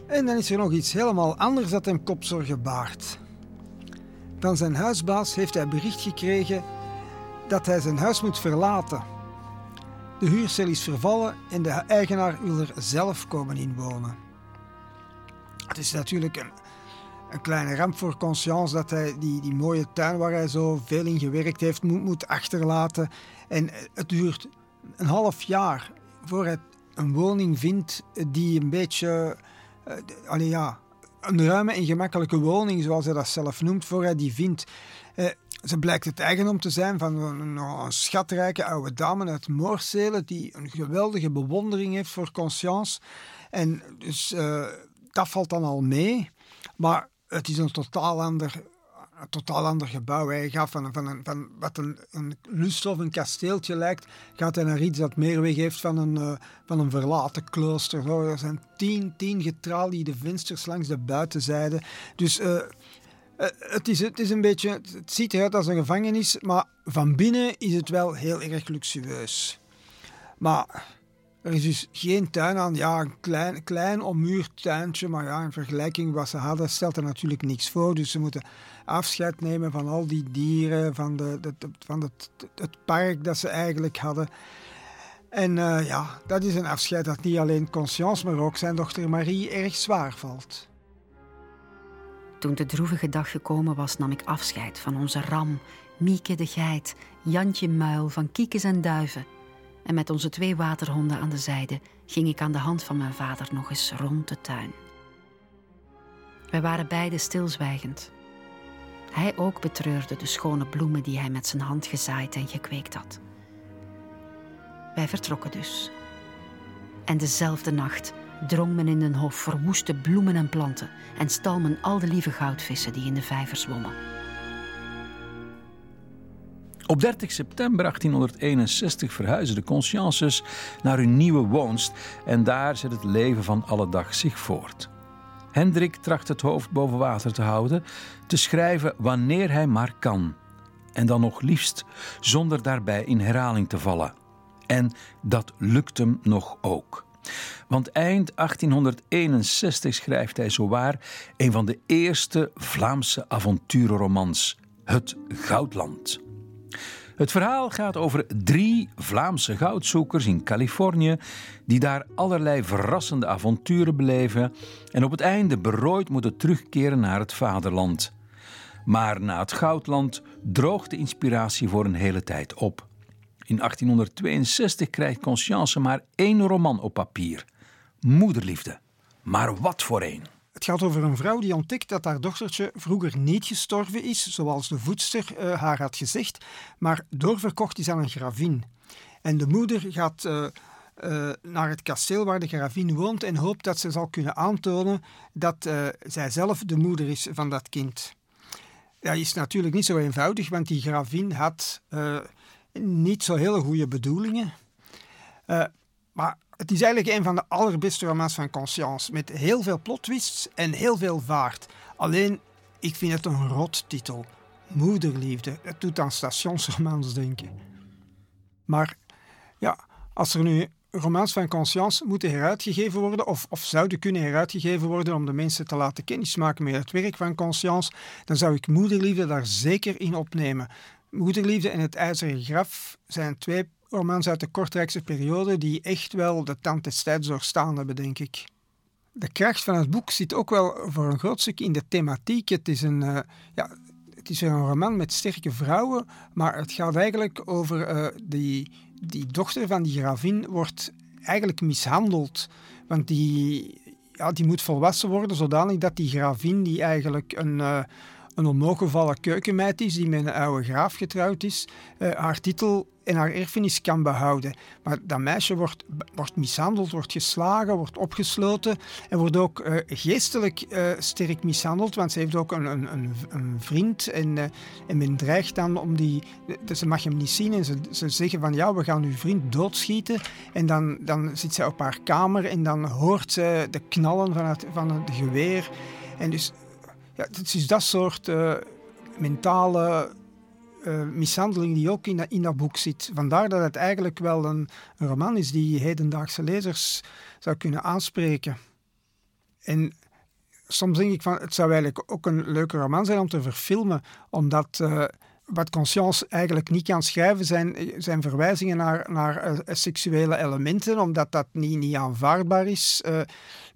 En dan is er nog iets helemaal anders dat hem kopzorgen baart. Van zijn huisbaas heeft hij bericht gekregen dat hij zijn huis moet verlaten. De huurcel is vervallen en de eigenaar wil er zelf komen inwonen. Het is natuurlijk een, een kleine ramp voor Conscience dat hij die, die mooie tuin waar hij zo veel in gewerkt heeft moet, moet achterlaten. En het duurt een half jaar voor hij een woning vindt die een beetje... Uh, ja, een ruime en gemakkelijke woning, zoals hij dat zelf noemt, voor hij die vindt. Uh, ze blijkt het eigendom te zijn van een, een schatrijke oude dame uit Moorselen die een geweldige bewondering heeft voor Conscience. En dus uh, dat valt dan al mee. Maar het is een totaal ander, een totaal ander gebouw. Hij gaat van, van, van wat een, een lust of een kasteeltje lijkt, gaat hij naar iets dat meer weg heeft van een, uh, van een verlaten klooster. Er zijn tien, tien getraliede vensters langs de buitenzijde. Dus uh, het, is, het is een beetje, het ziet eruit als een gevangenis, maar van binnen is het wel heel erg luxueus. Maar er is dus geen tuin aan. Ja, een klein, klein ommuurd tuintje, maar ja, in vergelijking wat ze hadden, stelt er natuurlijk niks voor. Dus ze moeten afscheid nemen van al die dieren, van, de, van het, park dat ze eigenlijk hadden. En uh, ja, dat is een afscheid dat niet alleen Conscience, maar ook zijn dochter Marie erg zwaar valt. Toen de droevige dag gekomen was, nam ik afscheid van onze ram, Mieke de geit, Jantje Muil, van kiekes en duiven. En met onze twee waterhonden aan de zijde ging ik aan de hand van mijn vader nog eens rond de tuin. Wij waren beide stilzwijgend. Hij ook betreurde de schone bloemen die hij met zijn hand gezaaid en gekweekt had. Wij vertrokken dus. En dezelfde nacht drong men in den hof verwoeste bloemen en planten en stal men al de lieve goudvissen die in de vijver zwommen. Op 30 september 1861 verhuizen de Consciences naar hun nieuwe woonst en daar zet het leven van alle dag zich voort. Hendrik tracht het hoofd boven water te houden, te schrijven wanneer hij maar kan. En dan nog liefst zonder daarbij in herhaling te vallen. En dat lukt hem nog ook. Want eind 1861 schrijft hij zowaar een van de eerste Vlaamse avonturenromans, Het Goudland. Het verhaal gaat over drie Vlaamse goudzoekers in Californië die daar allerlei verrassende avonturen beleven en op het einde berooid moeten terugkeren naar het vaderland. Maar na het goudland droogt de inspiratie voor een hele tijd op. In 1862 krijgt Conscience maar één roman op papier: Moederliefde. Maar wat voor een! Het gaat over een vrouw die ontdekt dat haar dochtertje vroeger niet gestorven is, zoals de voedster uh, haar had gezegd, maar doorverkocht is aan een gravin. En de moeder gaat uh, uh, naar het kasteel waar de gravin woont en hoopt dat ze zal kunnen aantonen dat zij zelf de moeder is van dat kind. Dat is natuurlijk niet zo eenvoudig, want die gravin had niet zo hele goede bedoelingen. Maar het is eigenlijk een van de allerbeste romans van Conscience. Met heel veel plotwists en heel veel vaart. Alleen, ik vind het een rot titel. Moederliefde. Het doet aan stationsromans denken. Maar ja, als er nu romans van Conscience moeten heruitgegeven worden, of, of zouden kunnen heruitgegeven worden om de mensen te laten kennismaken met het werk van Conscience, dan zou ik Moederliefde daar zeker in opnemen. Moederliefde en het IJzeren Graf zijn twee romans uit de Kortrijkse periode die echt wel de tand des tijds doorstaan hebben, denk ik. De kracht van het boek zit ook wel voor een groot stuk in de thematiek. Het is een, uh, ja, het is een roman met sterke vrouwen, maar het gaat eigenlijk over uh, die, die dochter van die gravin wordt eigenlijk mishandeld. Want die, ja, die moet volwassen worden zodanig dat die gravin, die eigenlijk een... Uh, een onmogelijk keukenmeid is die met een oude graaf getrouwd is, uh, haar titel en haar erfenis kan behouden. Maar dat meisje wordt, wordt mishandeld, wordt geslagen, wordt opgesloten en wordt ook uh, geestelijk uh, sterk mishandeld, want ze heeft ook een, een, een vriend en, en men dreigt dan om die... Ze mag hem niet zien en ze, ze zeggen van ja, we gaan uw vriend doodschieten en dan, dan zit zij op haar kamer en dan hoort ze de knallen van het, van het geweer. En dus ja, het is dat soort mentale uh, mishandeling die ook in dat, in dat boek zit. Vandaar dat het eigenlijk wel een, een roman is die hedendaagse lezers zou kunnen aanspreken. En soms denk ik van, het zou eigenlijk ook een leuke roman zijn om te verfilmen, omdat uh, wat Conscience eigenlijk niet kan schrijven zijn, zijn verwijzingen naar, naar seksuele elementen, omdat dat niet, niet aanvaardbaar is.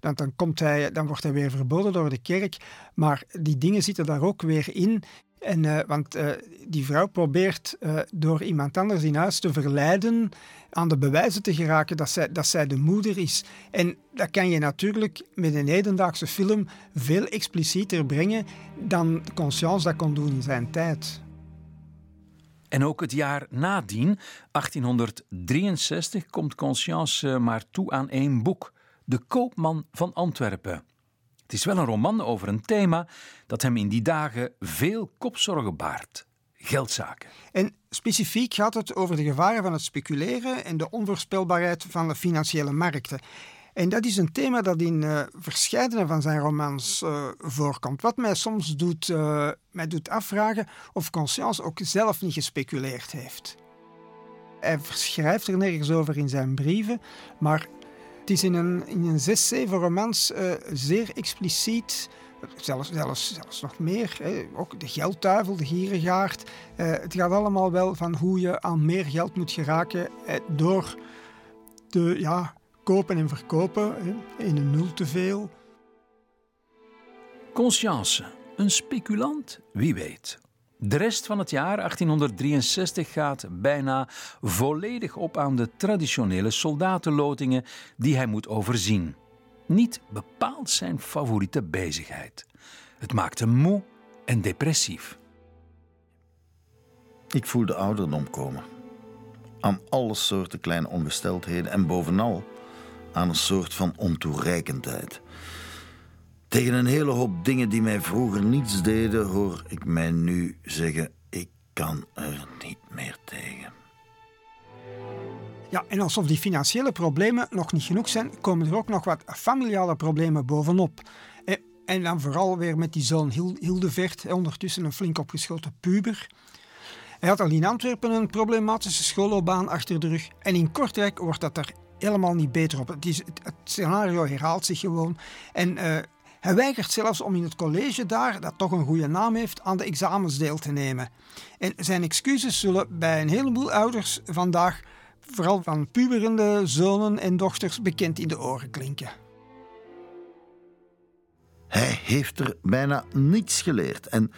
Dan, dan, komt hij, dan wordt hij weer verboden door de kerk. Maar die dingen zitten daar ook weer in. En, uh, want uh, die vrouw probeert uh, door iemand anders in huis te verleiden aan de bewijzen te geraken dat zij, dat zij de moeder is. En dat kan je natuurlijk met een hedendaagse film veel explicieter brengen dan Conscience dat kon doen in zijn tijd. En ook het jaar nadien, 1863, komt Conscience maar toe aan één boek: De Koopman van Antwerpen. Het is wel een roman over een thema dat hem in die dagen veel kopzorgen baart: geldzaken. En specifiek gaat het over de gevaren van het speculeren en de onvoorspelbaarheid van de financiële markten. En dat is een thema dat in uh, verscheidene van zijn romans uh, voorkomt. Wat mij soms doet, uh, mij doet afvragen of Conscience ook zelf niet gespeculeerd heeft. Hij schrijft er nergens over in zijn brieven, maar het is in een, in een zes, zeven romans zeer expliciet zelfs, zelfs, zelfs nog meer. Hè. Ook de geldduivel, de gierigaard. Uh, het gaat allemaal wel van hoe je aan meer geld moet geraken eh, door de, ja, kopen en verkopen in een nul te veel. Conscience, een speculant, wie weet. De rest van het jaar 1863 gaat bijna volledig op aan de traditionele soldatenlotingen die hij moet overzien. Niet bepaald zijn favoriete bezigheid. Het maakt hem moe en depressief. Ik voel de ouderdom komen. Aan alle soorten kleine ongesteldheden en bovenal aan een soort van ontoereikendheid. Tegen een hele hoop dingen die mij vroeger niets deden, hoor ik mij nu zeggen: ik kan er niet meer tegen. Ja, en alsof die financiële problemen nog niet genoeg zijn, komen er ook nog wat familiale problemen bovenop. En dan vooral weer met die zoon Hildevert, ondertussen een flink opgeschoten puber. Hij had al in Antwerpen een problematische schoolloopbaan achter de rug. En in Kortrijk wordt dat er helemaal niet beter op. Het, is, het scenario herhaalt zich gewoon. En uh, hij weigert zelfs om in het college daar, dat toch een goede naam heeft, aan de examens deel te nemen. En zijn excuses zullen bij een heleboel ouders vandaag, vooral van puberende zonen en dochters, bekend in de oren klinken. Hij heeft er bijna niets geleerd en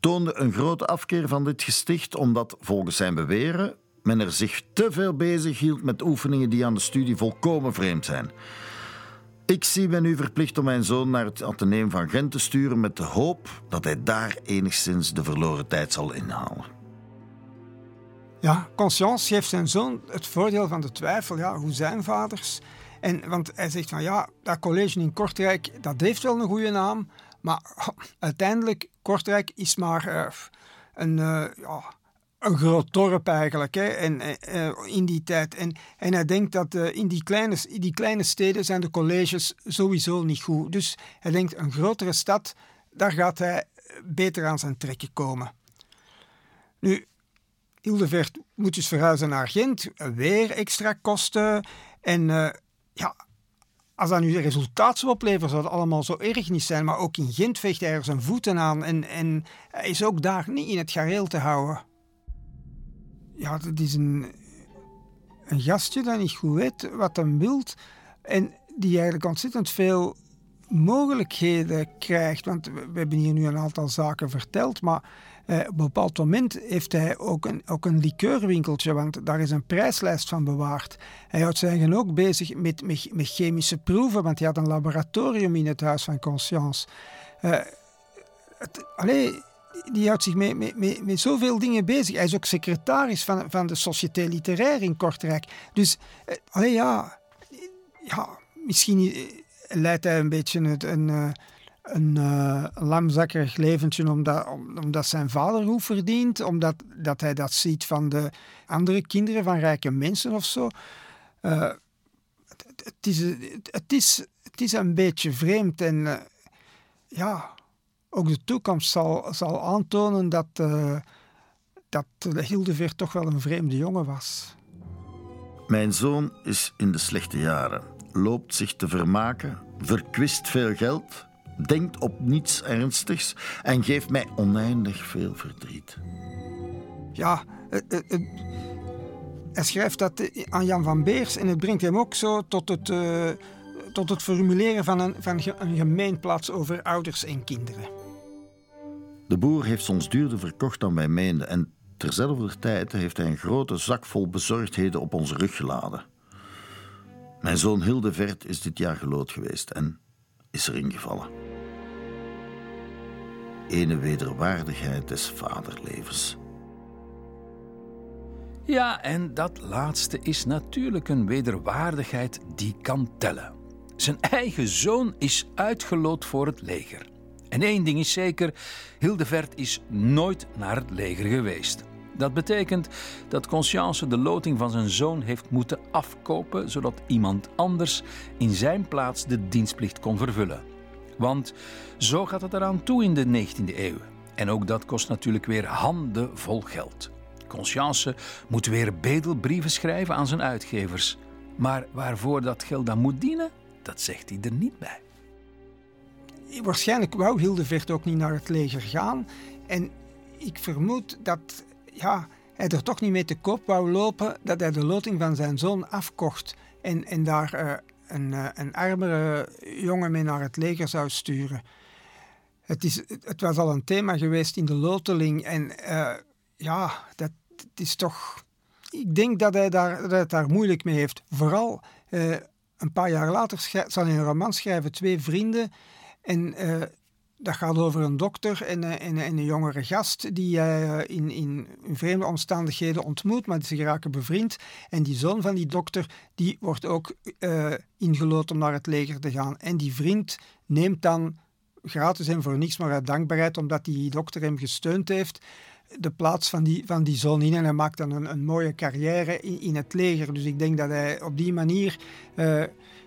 toonde een grote afkeer van dit gesticht omdat, volgens zijn beweren, men er zich te veel bezig hield met oefeningen die aan de studie volkomen vreemd zijn. Ik zie mij nu verplicht om mijn zoon naar het Atheneum van Gent te sturen met de hoop dat hij daar enigszins de verloren tijd zal inhalen. Ja, Conscience geeft zijn zoon het voordeel van de twijfel. Ja, hoe zijn vaders? En, want hij zegt van ja, dat college in Kortrijk, dat heeft wel een goede naam, maar uiteindelijk, Kortrijk is maar uh, een, uh, ja, een groot dorp eigenlijk hè, en, uh, in die tijd. En, en hij denkt dat in, die kleine, in die kleine steden zijn de colleges sowieso niet goed. Dus hij denkt, een grotere stad, daar gaat hij beter aan zijn trekken komen. Nu, Hildevert moet dus verhuizen naar Gent, weer extra kosten. En ja, als dat nu resultaat zou opleveren, zou het allemaal zo erg niet zijn. Maar ook in Gent vecht hij er zijn voeten aan en, en hij is ook daar niet in het gareel te houden. Ja, het is een, gastje dat niet goed weet wat hij wilt en die eigenlijk ontzettend veel mogelijkheden krijgt. Want we hebben hier nu een aantal zaken verteld, maar eh, op een bepaald moment heeft hij ook een, ook een likeurwinkeltje, want daar is een prijslijst van bewaard. Hij houdt eigenlijk ook bezig met, met, chemische proeven, want hij had een laboratorium in het Huis van Conscience. Het, allee, die houdt zich met, met, met, zoveel dingen bezig. Hij is ook secretaris van, van de Société Literaire in Kortrijk. Dus, allee, ja, ja, misschien leidt hij een beetje het, een, een uh, lamzakkerig leventje omdat, omdat zijn vader hoe verdient, omdat dat hij dat ziet van de andere kinderen van rijke mensen of zo. Het, is, het, is, het is een beetje vreemd en ja, ook de toekomst zal, zal aantonen dat, dat Hildeveer toch wel een vreemde jongen was. Mijn zoon is in de slechte jaren, loopt zich te vermaken, verkwist veel geld, denkt op niets ernstigs en geeft mij oneindig veel verdriet. Ja, uh, uh, hij schrijft dat aan Jan van Beers en het brengt hem ook zo tot het, uh, tot het formuleren van een, van een gemeenplaats over ouders en kinderen. De boer heeft ons duurder verkocht dan wij meenden en terzelfde tijd heeft hij een grote zak vol bezorgdheden op onze rug geladen. Mijn zoon Hildevert is dit jaar gelood geweest en is erin gevallen. Ene wederwaardigheid des vaderlevens. Ja, en dat laatste is natuurlijk een wederwaardigheid die kan tellen. Zijn eigen zoon is uitgeloot voor het leger. En één ding is zeker: Hildevert is nooit naar het leger geweest. Dat betekent dat Conscience de loting van zijn zoon heeft moeten afkopen, zodat iemand anders in zijn plaats de dienstplicht kon vervullen. Want zo gaat het eraan toe in de 19e eeuw. En ook dat kost natuurlijk weer handen vol geld. Conscience moet weer bedelbrieven schrijven aan zijn uitgevers. Maar waarvoor dat geld dan moet dienen, dat zegt hij er niet bij. Waarschijnlijk wou Hildevert ook niet naar het leger gaan. En ik vermoed dat ja, hij er toch niet mee te koop wou lopen dat hij de loting van zijn zoon afkocht en, en daar uh, een, uh, een armere jongen mee naar het leger zou sturen. Het, is, het was al een thema geweest in de loteling en uh, ja, dat is toch... Ik denk dat hij, daar, dat hij daar moeilijk mee heeft. Vooral een paar jaar later zal hij een roman schrijven, Twee Vrienden. En dat gaat over een dokter en, en een jongere gast die hij in, in, vreemde omstandigheden ontmoet, maar ze geraken bevriend. En die zoon van die dokter die wordt ook uh, ingelood om naar het leger te gaan. En die vriend neemt dan gratis en voor niks, maar uit dankbaarheid, omdat die dokter hem gesteund heeft, de plaats van die, van die zoon in. En hij maakt dan een, een mooie carrière in, in het leger. Dus ik denk dat hij op die manier uh,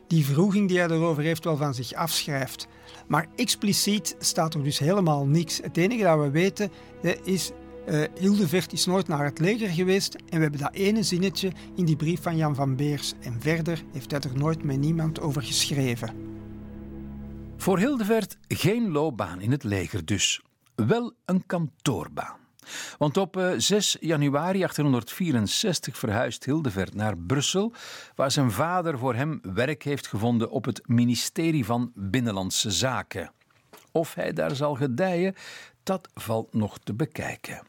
die vroeging die hij erover heeft wel van zich afschrijft. Maar expliciet staat er dus helemaal niks. Het enige dat we weten is uh, Hildevert is nooit naar het leger geweest en we hebben dat ene zinnetje in die brief van Jan van Beers. En verder heeft hij er nooit met niemand over geschreven. Voor Hildevert geen loopbaan in het leger dus. Wel een kantoorbaan. Want op 6 eh, januari 1864 verhuist Hildevert naar Brussel, waar zijn vader voor hem werk heeft gevonden op het ministerie van Binnenlandse Zaken. Of hij daar zal gedijen, dat valt nog te bekijken.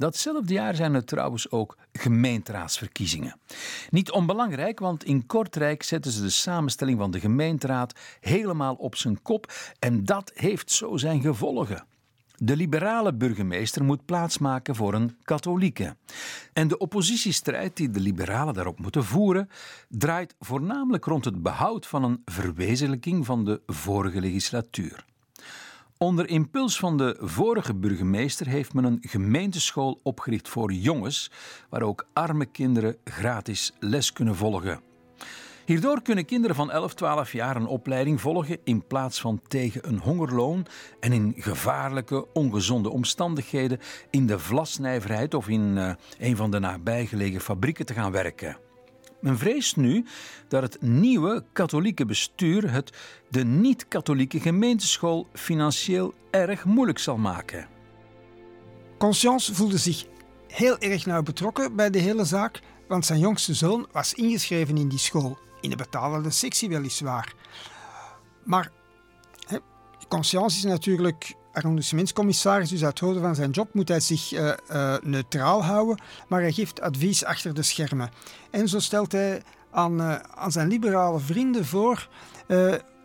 Datzelfde jaar zijn er trouwens ook gemeenteraadsverkiezingen. Niet onbelangrijk, want in Kortrijk zetten ze de samenstelling van de gemeenteraad helemaal op zijn kop en dat heeft zo zijn gevolgen. De liberale burgemeester moet plaatsmaken voor een katholieke. En de oppositiestrijd die de liberalen daarop moeten voeren, draait voornamelijk rond het behoud van een verwezenlijking van de vorige legislatuur. Onder impuls van de vorige burgemeester heeft men een gemeenteschool opgericht voor jongens, waar ook arme kinderen gratis les kunnen volgen. Hierdoor kunnen kinderen van 11, 12 jaar een opleiding volgen in plaats van tegen een hongerloon en in gevaarlijke, ongezonde omstandigheden in de vlasnijverheid of in uh, een van de nabijgelegen fabrieken te gaan werken. Men vreest nu dat het nieuwe katholieke bestuur het de niet-katholieke gemeenteschool financieel erg moeilijk zal maken. Conscience voelde zich heel erg nauw betrokken bij de hele zaak, want zijn jongste zoon was ingeschreven in die school in de betalende sectie weliswaar. Maar hè, Conscience is natuurlijk arrondissementscommissaris, dus uit hoofde van zijn job moet hij zich uh, uh, neutraal houden, maar hij geeft advies achter de schermen. En zo stelt hij aan, uh, aan zijn liberale vrienden voor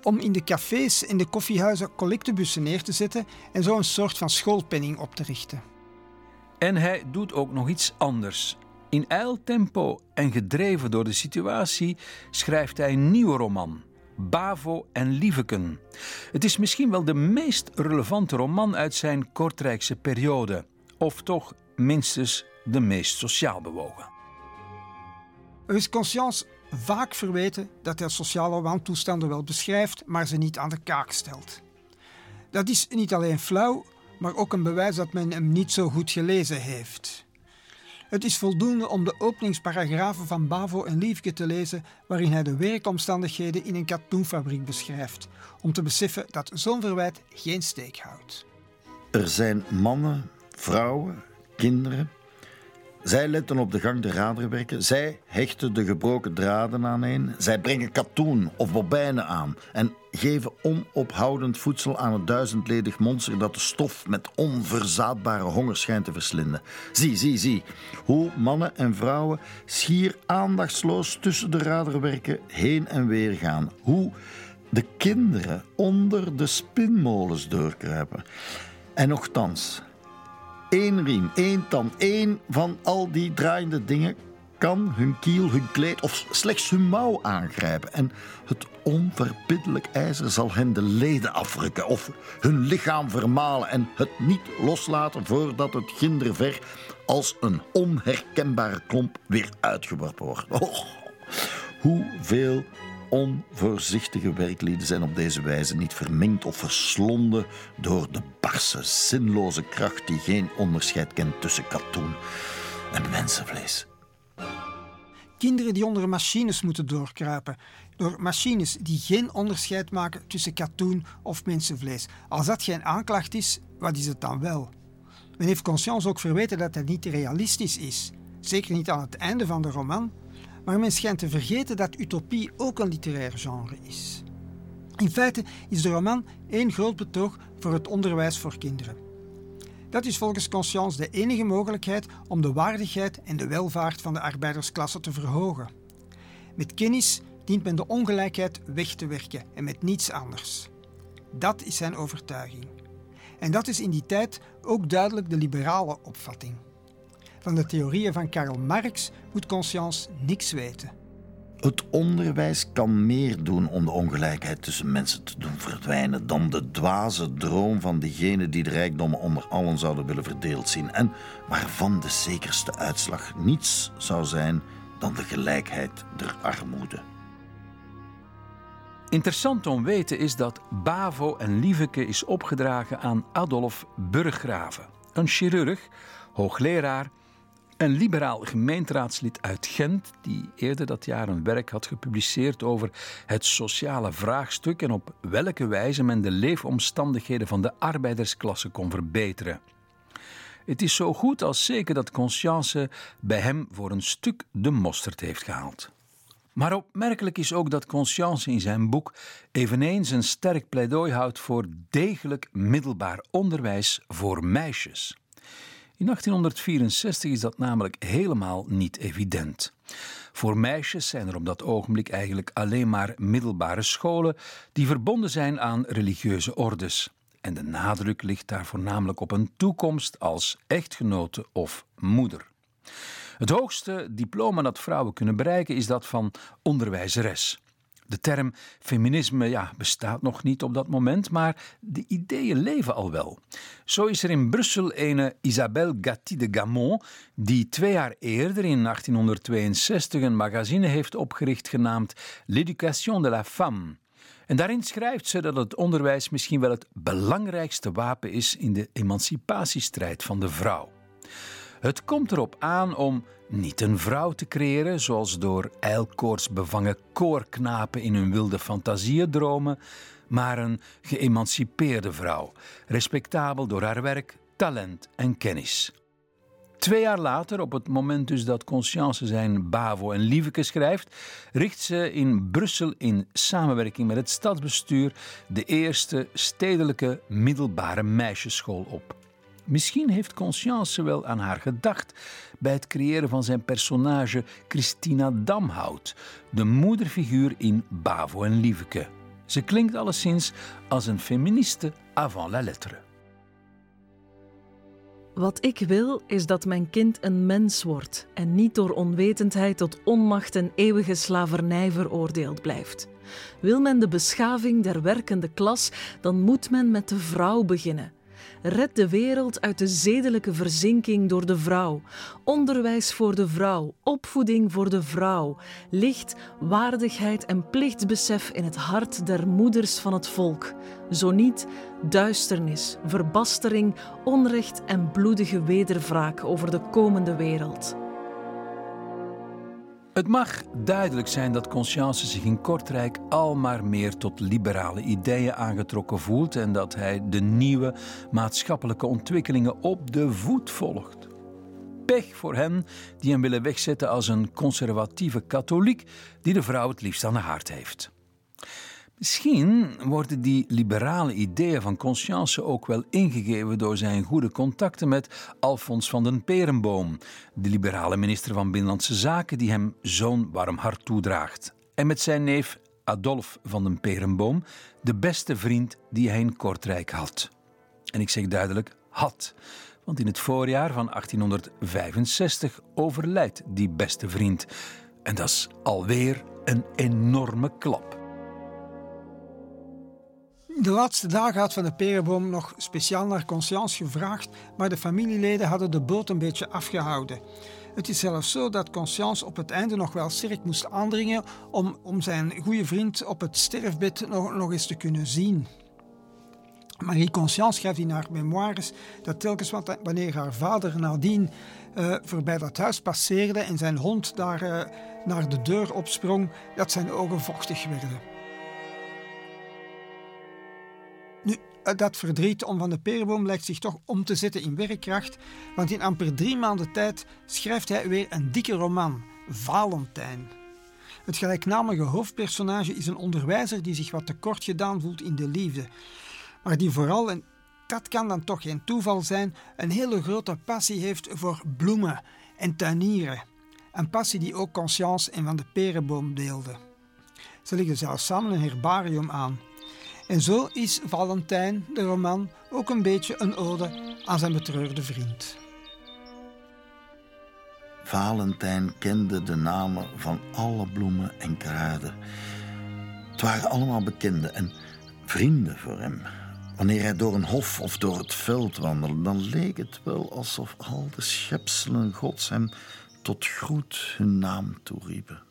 om in de cafés en de koffiehuizen collectebussen neer te zetten en zo een soort van schoolpenning op te richten. En hij doet ook nog iets anders. In eiltempo en gedreven door de situatie schrijft hij een nieuwe roman, Bavo en Lieveken. Het is misschien wel de meest relevante roman uit zijn Kortrijkse periode, of toch minstens de meest sociaal bewogen. Er is Conscience vaak verweten dat hij sociale wantoestanden wel beschrijft, maar ze niet aan de kaak stelt. Dat is niet alleen flauw, maar ook een bewijs dat men hem niet zo goed gelezen heeft. Het is voldoende om de openingsparagrafen van Bavo en Liefke te lezen, waarin hij de werkomstandigheden in een katoenfabriek beschrijft, om te beseffen dat zo'n verwijt geen steek houdt. Er zijn mannen, vrouwen, kinderen. Zij letten op de gang de raderwerken. Zij hechten de gebroken draden aaneen. Zij brengen katoen of bobijnen aan en geven onophoudend voedsel aan het duizendledig monster dat de stof met onverzaadbare honger schijnt te verslinden. Zie, zie, zie hoe mannen en vrouwen schier aandachtsloos tussen de raderwerken heen en weer gaan. Hoe de kinderen onder de spinmolens doorkruipen. En nochtans, één riem, één tand, één van al die draaiende dingen kan hun kiel, hun kleed of slechts hun mouw aangrijpen. En het onverbiddelijk ijzer zal hen de leden afrukken of hun lichaam vermalen en het niet loslaten voordat het ginderver als een onherkenbare klomp weer uitgeworpen wordt. Hoeveel onvoorzichtige werklieden zijn op deze wijze niet verminkt of verslonden door de barse, zinloze kracht die geen onderscheid kent tussen katoen en mensenvlees. Kinderen die onder machines moeten doorkruipen, door machines die geen onderscheid maken tussen katoen of mensenvlees. Als dat geen aanklacht is, wat is het dan wel? Men heeft Conscience ook verweten dat het niet realistisch is. Zeker niet aan het einde van de roman, maar men schijnt te vergeten dat utopie ook een literair genre is. In feite is de roman één groot betoog voor het onderwijs voor kinderen. Dat is volgens Conscience de enige mogelijkheid om de waardigheid en de welvaart van de arbeidersklasse te verhogen. Met kennis dient men de ongelijkheid weg te werken en met niets anders. Dat is zijn overtuiging. En dat is in die tijd ook duidelijk de liberale opvatting. Van de theorieën van Karl Marx moet Conscience niks weten. Het onderwijs kan meer doen om de ongelijkheid tussen mensen te doen verdwijnen dan de dwaze droom van diegenen die de rijkdommen onder allen zouden willen verdeeld zien en waarvan de zekerste uitslag niets zou zijn dan de gelijkheid der armoede. Interessant om weten is dat Bavo en Lieveke is opgedragen aan Adolf Burggraven, een chirurg, hoogleraar een liberaal gemeenteraadslid uit Gent, die eerder dat jaar een werk had gepubliceerd over het sociale vraagstuk en op welke wijze men de leefomstandigheden van de arbeidersklasse kon verbeteren. Het is zo goed als zeker dat Conscience bij hem voor een stuk de mosterd heeft gehaald. Maar opmerkelijk is ook dat Conscience in zijn boek eveneens een sterk pleidooi houdt voor degelijk middelbaar onderwijs voor meisjes. In 1864 is dat namelijk helemaal niet evident. Voor meisjes zijn er op dat ogenblik eigenlijk alleen maar middelbare scholen die verbonden zijn aan religieuze ordes. En de nadruk ligt daar voornamelijk op een toekomst als echtgenote of moeder. Het hoogste diploma dat vrouwen kunnen bereiken is dat van onderwijzeres. De term feminisme ja, bestaat nog niet op dat moment, maar de ideeën leven al wel. Zo is er in Brussel een Isabelle Gatti de Gamon, die twee jaar eerder in 1862 een magazine heeft opgericht genaamd L'Éducation de la Femme. En daarin schrijft ze dat het onderwijs misschien wel het belangrijkste wapen is in de emancipatiestrijd van de vrouw. Het komt erop aan om niet een vrouw te creëren, zoals door ijlkoorts bevangen koorknapen in hun wilde fantasieën dromen, maar een geëmancipeerde vrouw, respectabel door haar werk, talent en kennis. Twee jaar later, op het moment dus dat Conscience zijn Bavo en Lieveke schrijft, richt ze in Brussel in samenwerking met het stadsbestuur de eerste stedelijke middelbare meisjesschool op. Misschien heeft Conscience wel aan haar gedacht bij het creëren van zijn personage Christina Damhout, de moederfiguur in Bavo en Lieveke. Ze klinkt alleszins als een feministe avant la lettre. Wat ik wil is dat mijn kind een mens wordt en niet door onwetendheid tot onmacht en eeuwige slavernij veroordeeld blijft. Wil men de beschaving der werkende klas, dan moet men met de vrouw beginnen. Red de wereld uit de zedelijke verzinking door de vrouw. Onderwijs voor de vrouw, opvoeding voor de vrouw. Licht, waardigheid en plichtsbesef in het hart der moeders van het volk. Zo niet duisternis, verbastering, onrecht en bloedige wederwraak over de komende wereld. Het mag duidelijk zijn dat Conscience zich in Kortrijk al maar meer tot liberale ideeën aangetrokken voelt en dat hij de nieuwe maatschappelijke ontwikkelingen op de voet volgt. Pech voor hen die hem willen wegzetten als een conservatieve katholiek die de vrouw het liefst aan de haard heeft. Misschien worden die liberale ideeën van Conscience ook wel ingegeven door zijn goede contacten met Alfons van den Perenboom, de liberale minister van Binnenlandse Zaken die hem zo'n warm hart toedraagt. En met zijn neef Adolf van den Perenboom, de beste vriend die hij in Kortrijk had. En ik zeg duidelijk had, want in het voorjaar van 1865 overlijdt die beste vriend. En dat is alweer een enorme klap. De laatste dagen had Van de Perenboom nog speciaal naar Conscience gevraagd, maar de familieleden hadden de boot een beetje afgehouden. Het is zelfs zo dat Conscience op het einde nog wel sterk moest aandringen om, om zijn goede vriend op het sterfbed nog, eens te kunnen zien. Marie Conscience schrijft in haar memoires dat telkens wanneer haar vader nadien uh, voorbij dat huis passeerde en zijn hond daar uh, naar de deur opsprong, dat zijn ogen vochtig werden. Dat verdriet om Van de Perenboom lijkt zich toch om te zetten in werkkracht, want in amper drie maanden tijd schrijft hij weer een dikke roman, Valentijn. Het gelijknamige hoofdpersonage is een onderwijzer die zich wat tekort gedaan voelt in de liefde, maar die vooral, en dat kan dan toch geen toeval zijn, een hele grote passie heeft voor bloemen en tuinieren. Een passie die ook Conscience en Van de Perenboom deelden. Ze legden zelfs samen een herbarium aan. En zo is Valentijn, de roman, ook een beetje een ode aan zijn betreurde vriend. Valentijn kende de namen van alle bloemen en kruiden. Het waren allemaal bekenden en vrienden voor hem. Wanneer hij door een hof of door het veld wandelde, dan leek het wel alsof al de schepselen gods hem tot groet hun naam toeriepen.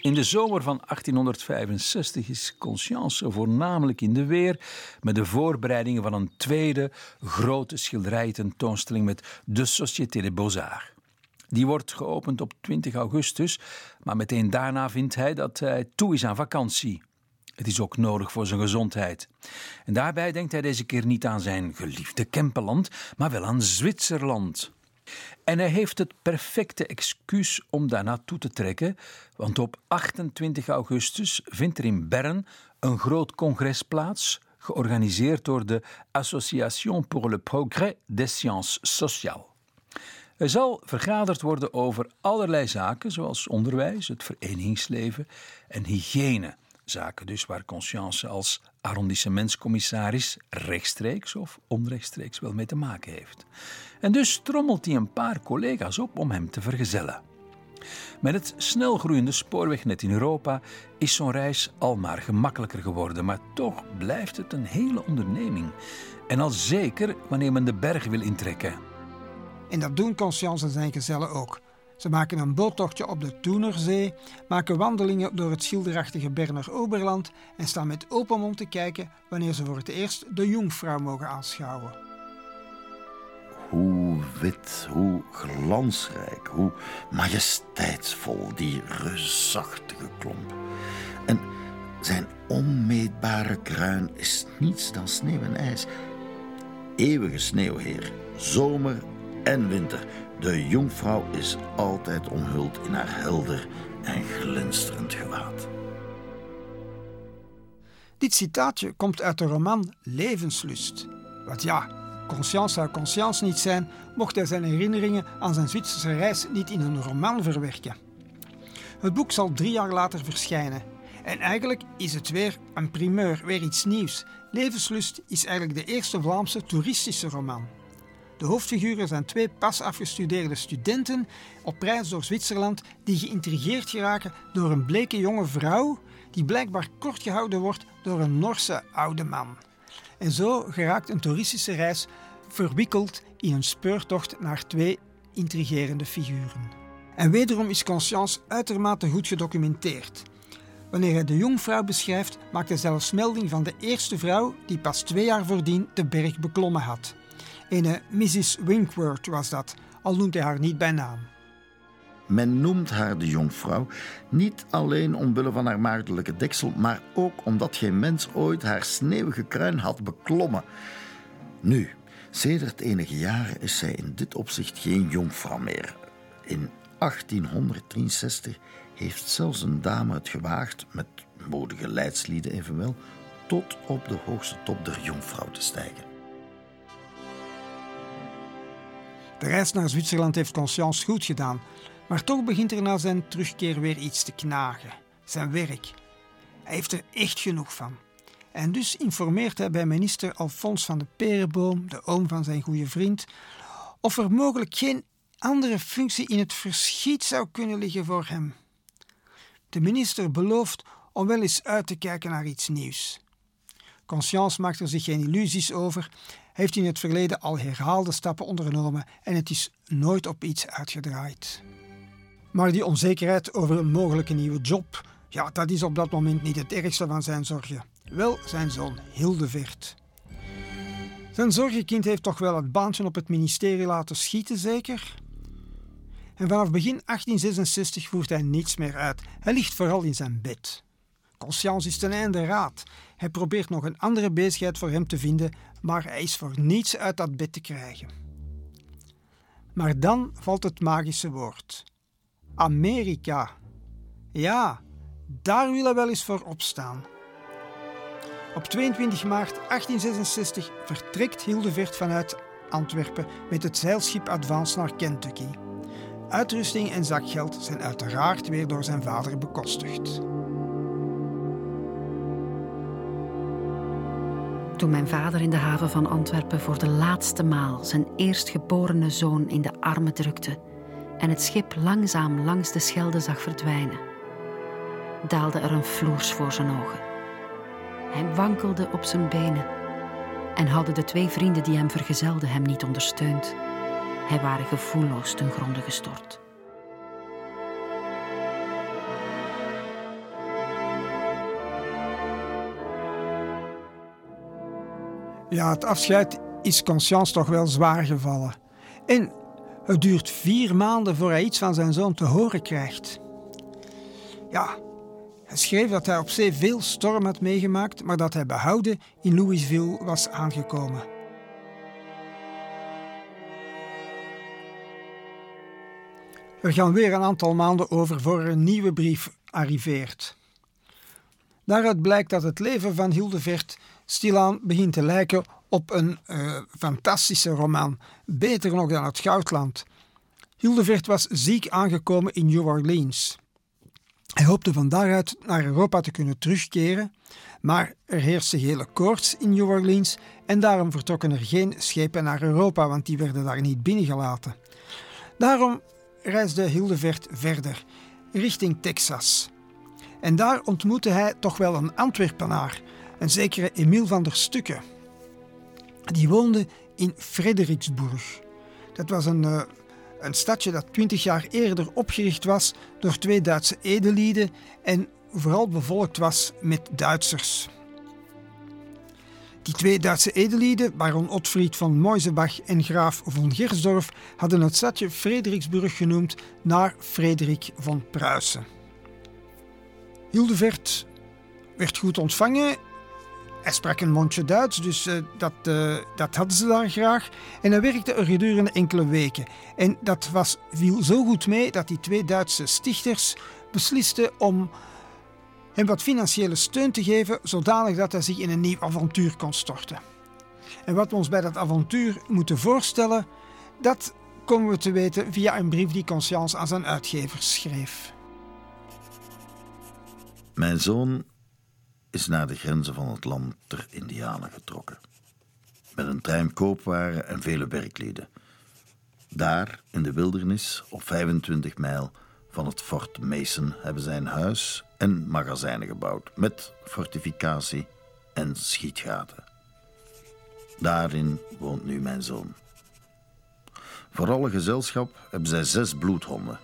In de zomer van 1865 is Conscience voornamelijk in de weer met de voorbereidingen van een tweede grote schilderijententoonstelling met de Société des Beaux-Arts. Die wordt geopend op 20 augustus, maar meteen daarna vindt hij dat hij toe is aan vakantie. Het is ook nodig voor zijn gezondheid. En daarbij denkt hij deze keer niet aan zijn geliefde Kempenland, maar wel aan Zwitserland. En hij heeft het perfecte excuus om daar naartoe te trekken, want op 28 augustus vindt er in Bern een groot congres plaats, georganiseerd door de Association pour le Progrès des Sciences Sociales. Er zal vergaderd worden over allerlei zaken, zoals onderwijs, het verenigingsleven en hygiëne. Zaken dus waar Conscience als arrondissementscommissaris rechtstreeks of onrechtstreeks wel mee te maken heeft. En dus trommelt hij een paar collega's op om hem te vergezellen. Met het snelgroeiende spoorwegnet in Europa is zo'n reis al maar gemakkelijker geworden, maar toch blijft het een hele onderneming. En al zeker wanneer men de berg wil intrekken. En dat doen Conscience en zijn gezellen ook. Ze maken een boottochtje op de Toenerzee, maken wandelingen door het schilderachtige Berner Oberland en staan met open mond te kijken wanneer ze voor het eerst de Jungvrouw mogen aanschouwen. Hoe wit, hoe glansrijk, hoe majesteitsvol die reusachtige klomp. En zijn onmeetbare kruin is niets dan sneeuw en ijs. Eeuwige sneeuwheer, zomer en winter. De jonkvrouw is altijd omhuld in haar helder en glinsterend gewaad. Dit citaatje komt uit de roman Levenslust. Want ja, Conscience zou Conscience niet zijn, mocht hij zijn herinneringen aan zijn Zwitserse reis niet in een roman verwerken. Het boek zal drie jaar later verschijnen. En eigenlijk is het weer een primeur, weer iets nieuws. Levenslust is eigenlijk de eerste Vlaamse toeristische roman. De hoofdfiguren zijn twee pas afgestudeerde studenten op reis door Zwitserland die geïntrigeerd geraken door een bleke jonge vrouw die blijkbaar kort gehouden wordt door een Norse oude man. En zo geraakt een toeristische reis verwikkeld in een speurtocht naar twee intrigerende figuren. En wederom is Conscience uitermate goed gedocumenteerd. Wanneer hij de jongvrouw beschrijft, maakt hij zelfs melding van de eerste vrouw die pas twee jaar voordien de berg beklommen had. Een Mrs. Winkworth was dat, al noemt hij haar niet bij naam. Men noemt haar de jonkvrouw niet alleen omwille van haar maagdelijke deksel, maar ook omdat geen mens ooit haar sneeuwige kruin had beklommen. Nu, sedert enige jaren is zij in dit opzicht geen jonkvrouw meer. In 1863 heeft zelfs een dame het gewaagd, met modige leidslieden evenwel, tot op de hoogste top der jonkvrouw te stijgen. De reis naar Zwitserland heeft Conscience goed gedaan, maar toch begint er na zijn terugkeer weer iets te knagen: zijn werk. Hij heeft er echt genoeg van. En dus informeert hij bij minister Alfons van de Perenboom, de oom van zijn goede vriend, of er mogelijk geen andere functie in het verschiet zou kunnen liggen voor hem. De minister belooft om wel eens uit te kijken naar iets nieuws. Conscience maakt er zich geen illusies over, heeft in het verleden al herhaalde stappen ondernomen en het is nooit op iets uitgedraaid. Maar die onzekerheid over een mogelijke nieuwe job, ja, dat is op dat moment niet het ergste van zijn zorgen. Wel zijn zoon Hildevert. Zijn zorgenkind heeft toch wel het baantje op het ministerie laten schieten, zeker? En vanaf begin 1866 voert hij niets meer uit. Hij ligt vooral in zijn bed. Conscience is ten einde raad. Hij probeert nog een andere bezigheid voor hem te vinden, maar hij is voor niets uit dat bed te krijgen. Maar dan valt het magische woord. Amerika. Ja, daar wil hij wel eens voor opstaan. Op 22 maart 1866 vertrekt Hildevert vanuit Antwerpen met het zeilschip Advance naar Kentucky. Uitrusting en zakgeld zijn uiteraard weer door zijn vader bekostigd. Toen mijn vader in de haven van Antwerpen voor de laatste maal zijn eerstgeborene zoon in de armen drukte en het schip langzaam langs de Schelde zag verdwijnen, daalde er een floers voor zijn ogen. Hij wankelde op zijn benen en hadden de twee vrienden die hem vergezelden hem niet ondersteund. Hij waren gevoelloos ten gronde gestort. Ja, het afscheid is Conscience toch wel zwaar gevallen. En het duurt vier maanden voor hij iets van zijn zoon te horen krijgt. Ja, hij schreef dat hij op zee veel storm had meegemaakt, maar dat hij behouden in Louisville was aangekomen. Er gaan weer een aantal maanden over voor een nieuwe brief arriveert. Daaruit blijkt dat het leven van Hildevert stilaan begint te lijken op een uh, fantastische roman, beter nog dan het Goudland. Hildevert was ziek aangekomen in New Orleans. Hij hoopte van daaruit naar Europa te kunnen terugkeren, maar er heerste hele koorts in New Orleans en daarom vertrokken er geen schepen naar Europa, want die werden daar niet binnengelaten. Daarom reisde Hildevert verder, richting Texas. En daar ontmoette hij toch wel een Antwerpenaar, een zekere Emile van der Stukken. Die woonde in Frederiksburg. Dat was een, uh, een stadje dat twintig jaar eerder opgericht was door twee Duitse edelieden en vooral bevolkt was met Duitsers. Die twee Duitse edelieden, baron Otfried van Moisebach en graaf von Gersdorf, hadden het stadje Frederiksburg genoemd naar Frederik van Pruisen. Hildevert werd goed ontvangen. Hij sprak een mondje Duits, dus uh, dat, uh, dat hadden ze daar graag. En hij werkte er gedurende enkele weken. En dat was, viel zo goed mee dat die twee Duitse stichters beslisten om hem wat financiële steun te geven, zodanig dat hij zich in een nieuw avontuur kon storten. En wat we ons bij dat avontuur moeten voorstellen, dat komen we te weten via een brief die Conscience aan zijn uitgevers schreef. Mijn zoon is naar de grenzen van het land ter Indianen getrokken. Met een trein koopwaren en vele werklieden. Daar, in de wildernis, op 25 mijl van het Fort Mason, hebben zij een huis en magazijnen gebouwd. Met fortificatie en schietgaten. Daarin woont nu mijn zoon. Voor alle gezelschap hebben zij zes bloedhonden.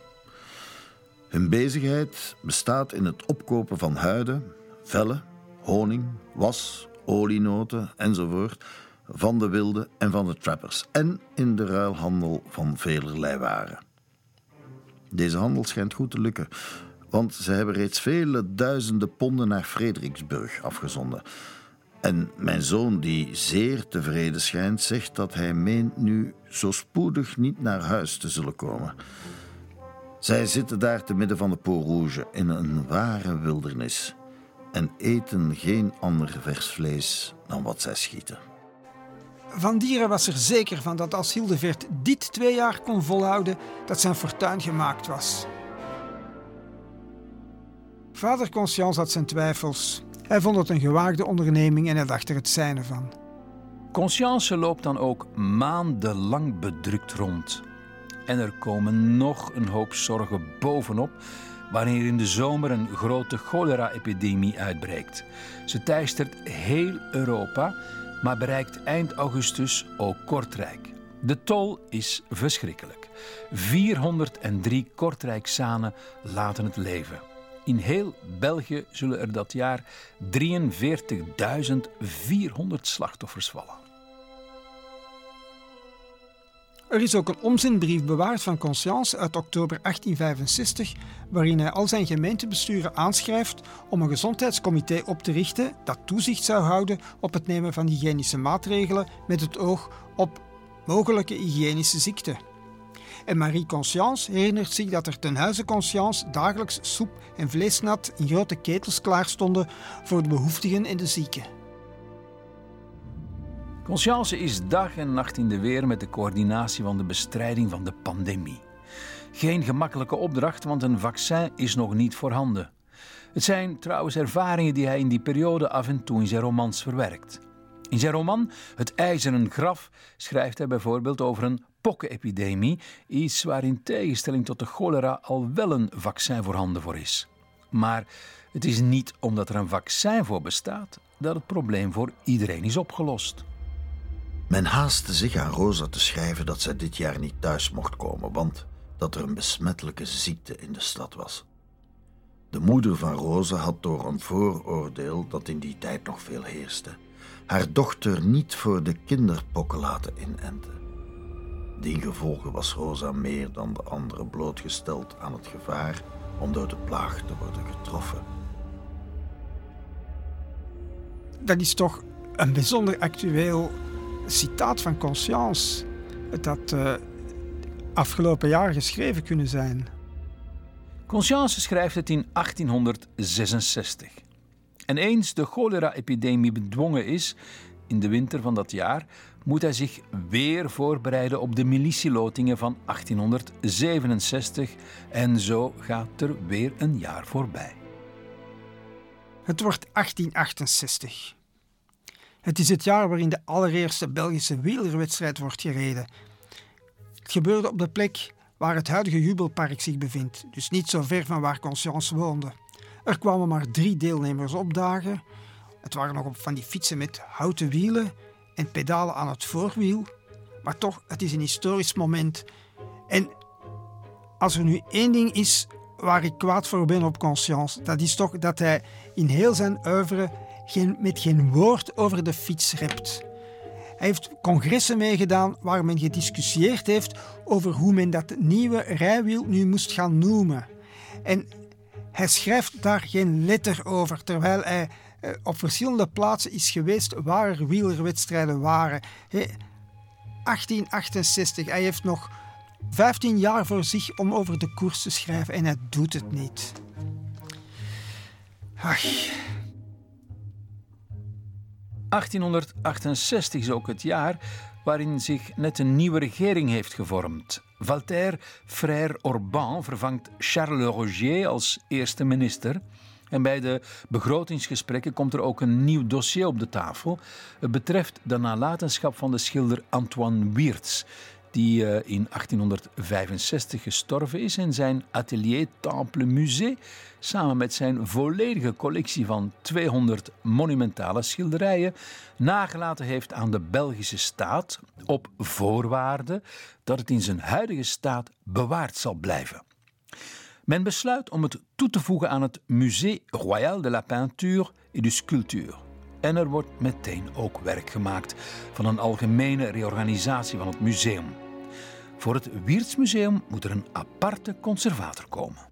Hun bezigheid bestaat in het opkopen van huiden, vellen, honing, was, olienoten enzovoort van de wilde en van de trappers en in de ruilhandel van velerlei waren. Deze handel schijnt goed te lukken, want ze hebben reeds vele duizenden ponden naar Frederiksburg afgezonden. En mijn zoon, die zeer tevreden schijnt, zegt dat hij meent nu zo spoedig niet naar huis te zullen komen. Zij zitten daar te midden van de Pont Rouge in een ware wildernis en eten geen ander vers vlees dan wat zij schieten. Van Dieren was er zeker van dat als Hildevert dit twee jaar kon volhouden, dat zijn fortuin gemaakt was. Vader Conscience had zijn twijfels. Hij vond het een gewaagde onderneming en hij dacht er het zijne van. Conscience loopt dan ook maandenlang bedrukt rond. En er komen nog een hoop zorgen bovenop wanneer in de zomer een grote cholera-epidemie uitbreekt. Ze teistert heel Europa, maar bereikt eind augustus ook Kortrijk. De tol is verschrikkelijk. 403 Kortrijksanen laten het leven. In heel België zullen er dat jaar 43.400 slachtoffers vallen. Er is ook een omzendbrief bewaard van Conscience uit oktober 1865, waarin hij al zijn gemeentebesturen aanschrijft om een gezondheidscomité op te richten dat toezicht zou houden op het nemen van hygiënische maatregelen met het oog op mogelijke hygiënische ziekten. En Marie Conscience herinnert zich dat er ten huize Conscience dagelijks soep en vleesnat in grote ketels klaar stonden voor de behoeftigen en de zieken. Conscience is dag en nacht in de weer met de coördinatie van de bestrijding van de pandemie. Geen gemakkelijke opdracht, want een vaccin is nog niet voorhanden. Het zijn trouwens ervaringen die hij in die periode af en toe in zijn romans verwerkt. In zijn roman Het IJzeren Graf schrijft hij bijvoorbeeld over een pokkenepidemie, iets waar in tegenstelling tot de cholera al wel een vaccin voorhanden voor is. Maar het is niet omdat er een vaccin voor bestaat dat het probleem voor iedereen is opgelost. Men haastte zich aan Rosa te schrijven dat zij dit jaar niet thuis mocht komen, want dat er een besmettelijke ziekte in de stad was. De moeder van Rosa had door een vooroordeel dat in die tijd nog veel heerste, haar dochter niet voor de kinderpokken laten inenten. Diengevolge was Rosa meer dan de anderen blootgesteld aan het gevaar om door de plaag te worden getroffen. Dat is toch een bijzonder actueel citaat van Conscience. Het had uh, afgelopen jaar geschreven kunnen zijn. Conscience schrijft het in 1866. En eens de cholera-epidemie bedwongen is, in de winter van dat jaar, moet hij zich weer voorbereiden op de militielotingen van 1867 en zo gaat er weer een jaar voorbij. Het wordt 1868. Het is het jaar waarin de allereerste Belgische wielerwedstrijd wordt gereden. Het gebeurde op de plek waar het huidige Jubelpark zich bevindt, dus niet zo ver van waar Conscience woonde. Er kwamen maar drie deelnemers opdagen. Het waren nog van die fietsen met houten wielen en pedalen aan het voorwiel. Maar toch, het is een historisch moment. En als er nu één ding is waar ik kwaad voor ben op Conscience, dat is toch dat hij in heel zijn oeuvre geen, met geen woord over de fiets rept. Hij heeft congressen meegedaan waar men gediscussieerd heeft over hoe men dat nieuwe rijwiel nu moest gaan noemen. En hij schrijft daar geen letter over, terwijl hij eh, op verschillende plaatsen is geweest waar er wielerwedstrijden waren. 1868, hij heeft nog 15 jaar voor zich om over de koers te schrijven en hij doet het niet. Ach. 1868 is ook het jaar waarin zich net een nieuwe regering heeft gevormd. Valter Frère Orban vervangt Charles Rogier als eerste minister. En bij de begrotingsgesprekken komt er ook een nieuw dossier op de tafel. Het betreft de nalatenschap van de schilder Antoine Wiertz, die eh, in 1865 gestorven is en zijn atelier Temple Musée samen met zijn volledige collectie van 200 monumentale schilderijen nagelaten heeft aan de Belgische staat op voorwaarde dat het in zijn huidige staat bewaard zal blijven. Men besluit om het toe te voegen aan het Musée Royal de la Peinture et du Sculpture. En er wordt meteen ook werk gemaakt van een algemene reorganisatie van het museum. Voor het Wiertsmuseum moet er een aparte conservator komen.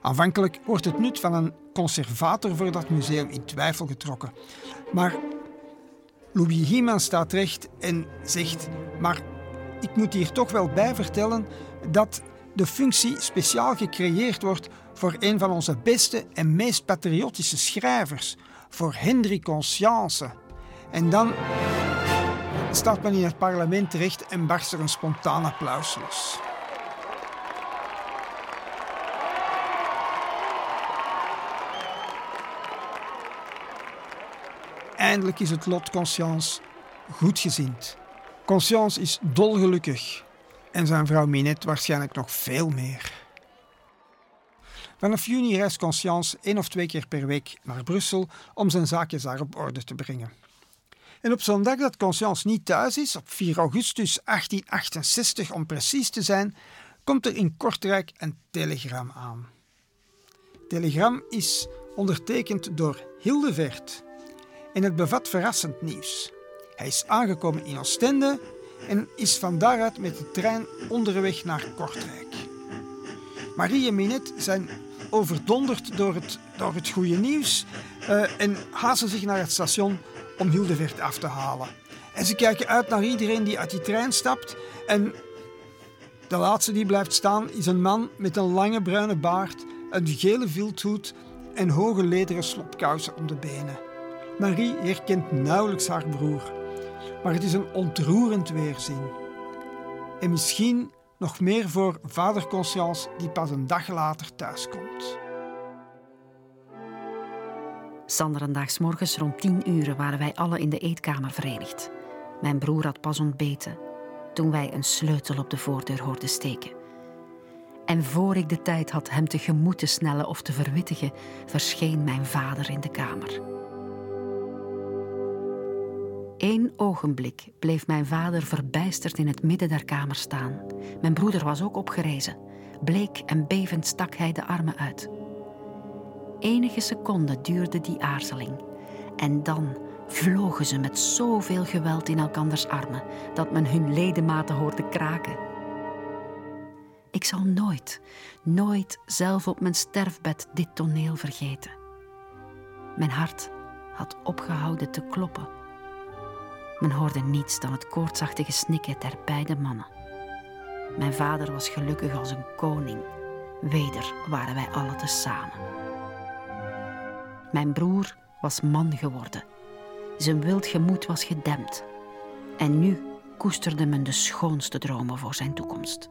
Aanvankelijk wordt het nut van een conservator voor dat museum in twijfel getrokken. Maar Louis Hieman staat recht en zegt: Maar ik moet hier toch wel bij vertellen dat de functie speciaal gecreëerd wordt voor een van onze beste en meest patriotische schrijvers, voor Hendrik Conscience. En dan staat men in het parlement terecht en barst er een spontaan applaus los. Eindelijk is het lot Conscience goedgezind. Conscience is dolgelukkig en zijn vrouw Minette waarschijnlijk nog veel meer. Vanaf juni reist Conscience één of twee keer per week naar Brussel om zijn zaakjes daar op orde te brengen. En op zo'n dag dat Conscience niet thuis is, op 4 augustus 1868 om precies te zijn, komt er in Kortrijk een telegram aan. Telegram is ondertekend door Hildevert en het bevat verrassend nieuws. Hij is aangekomen in Oostende en is van daaruit met de trein onderweg naar Kortrijk. Marie en Minette zijn overdonderd door het, door het goede nieuws uh, en haasten zich naar het station om Hildevert af te halen. En ze kijken uit naar iedereen die uit die trein stapt. En de laatste die blijft staan is een man met een lange bruine baard, een gele vilthoed en hoge lederen slopkousen om de benen. Marie herkent nauwelijks haar broer, maar het is een ontroerend weerzien. En misschien nog meer voor vader Conscience, die pas een dag later thuiskomt. Morgens rond tien uur waren wij alle in de eetkamer verenigd. Mijn broer had pas ontbeten toen wij een sleutel op de voordeur hoorden steken. En voor ik de tijd had hem tegemoet te snellen of te verwittigen, verscheen mijn vader in de kamer. Eén ogenblik bleef mijn vader verbijsterd in het midden der kamer staan. Mijn broeder was ook opgerezen. Bleek en bevend stak hij de armen uit. Enige seconden duurde die aarzeling. En dan vlogen ze met zoveel geweld in elkanders armen dat men hun ledematen hoorde kraken. Ik zal nooit, nooit zelf op mijn sterfbed dit toneel vergeten. Mijn hart had opgehouden te kloppen men hoorde niets dan het koortsachtige snikken der beide mannen. Mijn vader was gelukkig als een koning. Weder waren wij alle tezamen. Mijn broer was man geworden. Zijn wild gemoed was gedempt. En nu koesterde men de schoonste dromen voor zijn toekomst.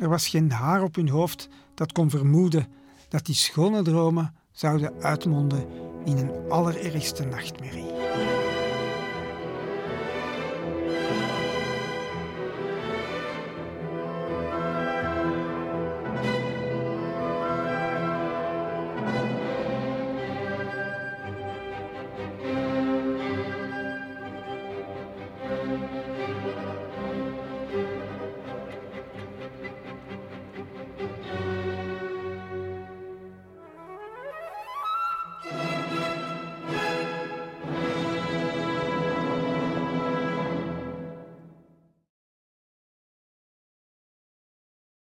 Er was geen haar op hun hoofd dat kon vermoeden dat die schone dromen zouden uitmonden in een allerergste nachtmerrie.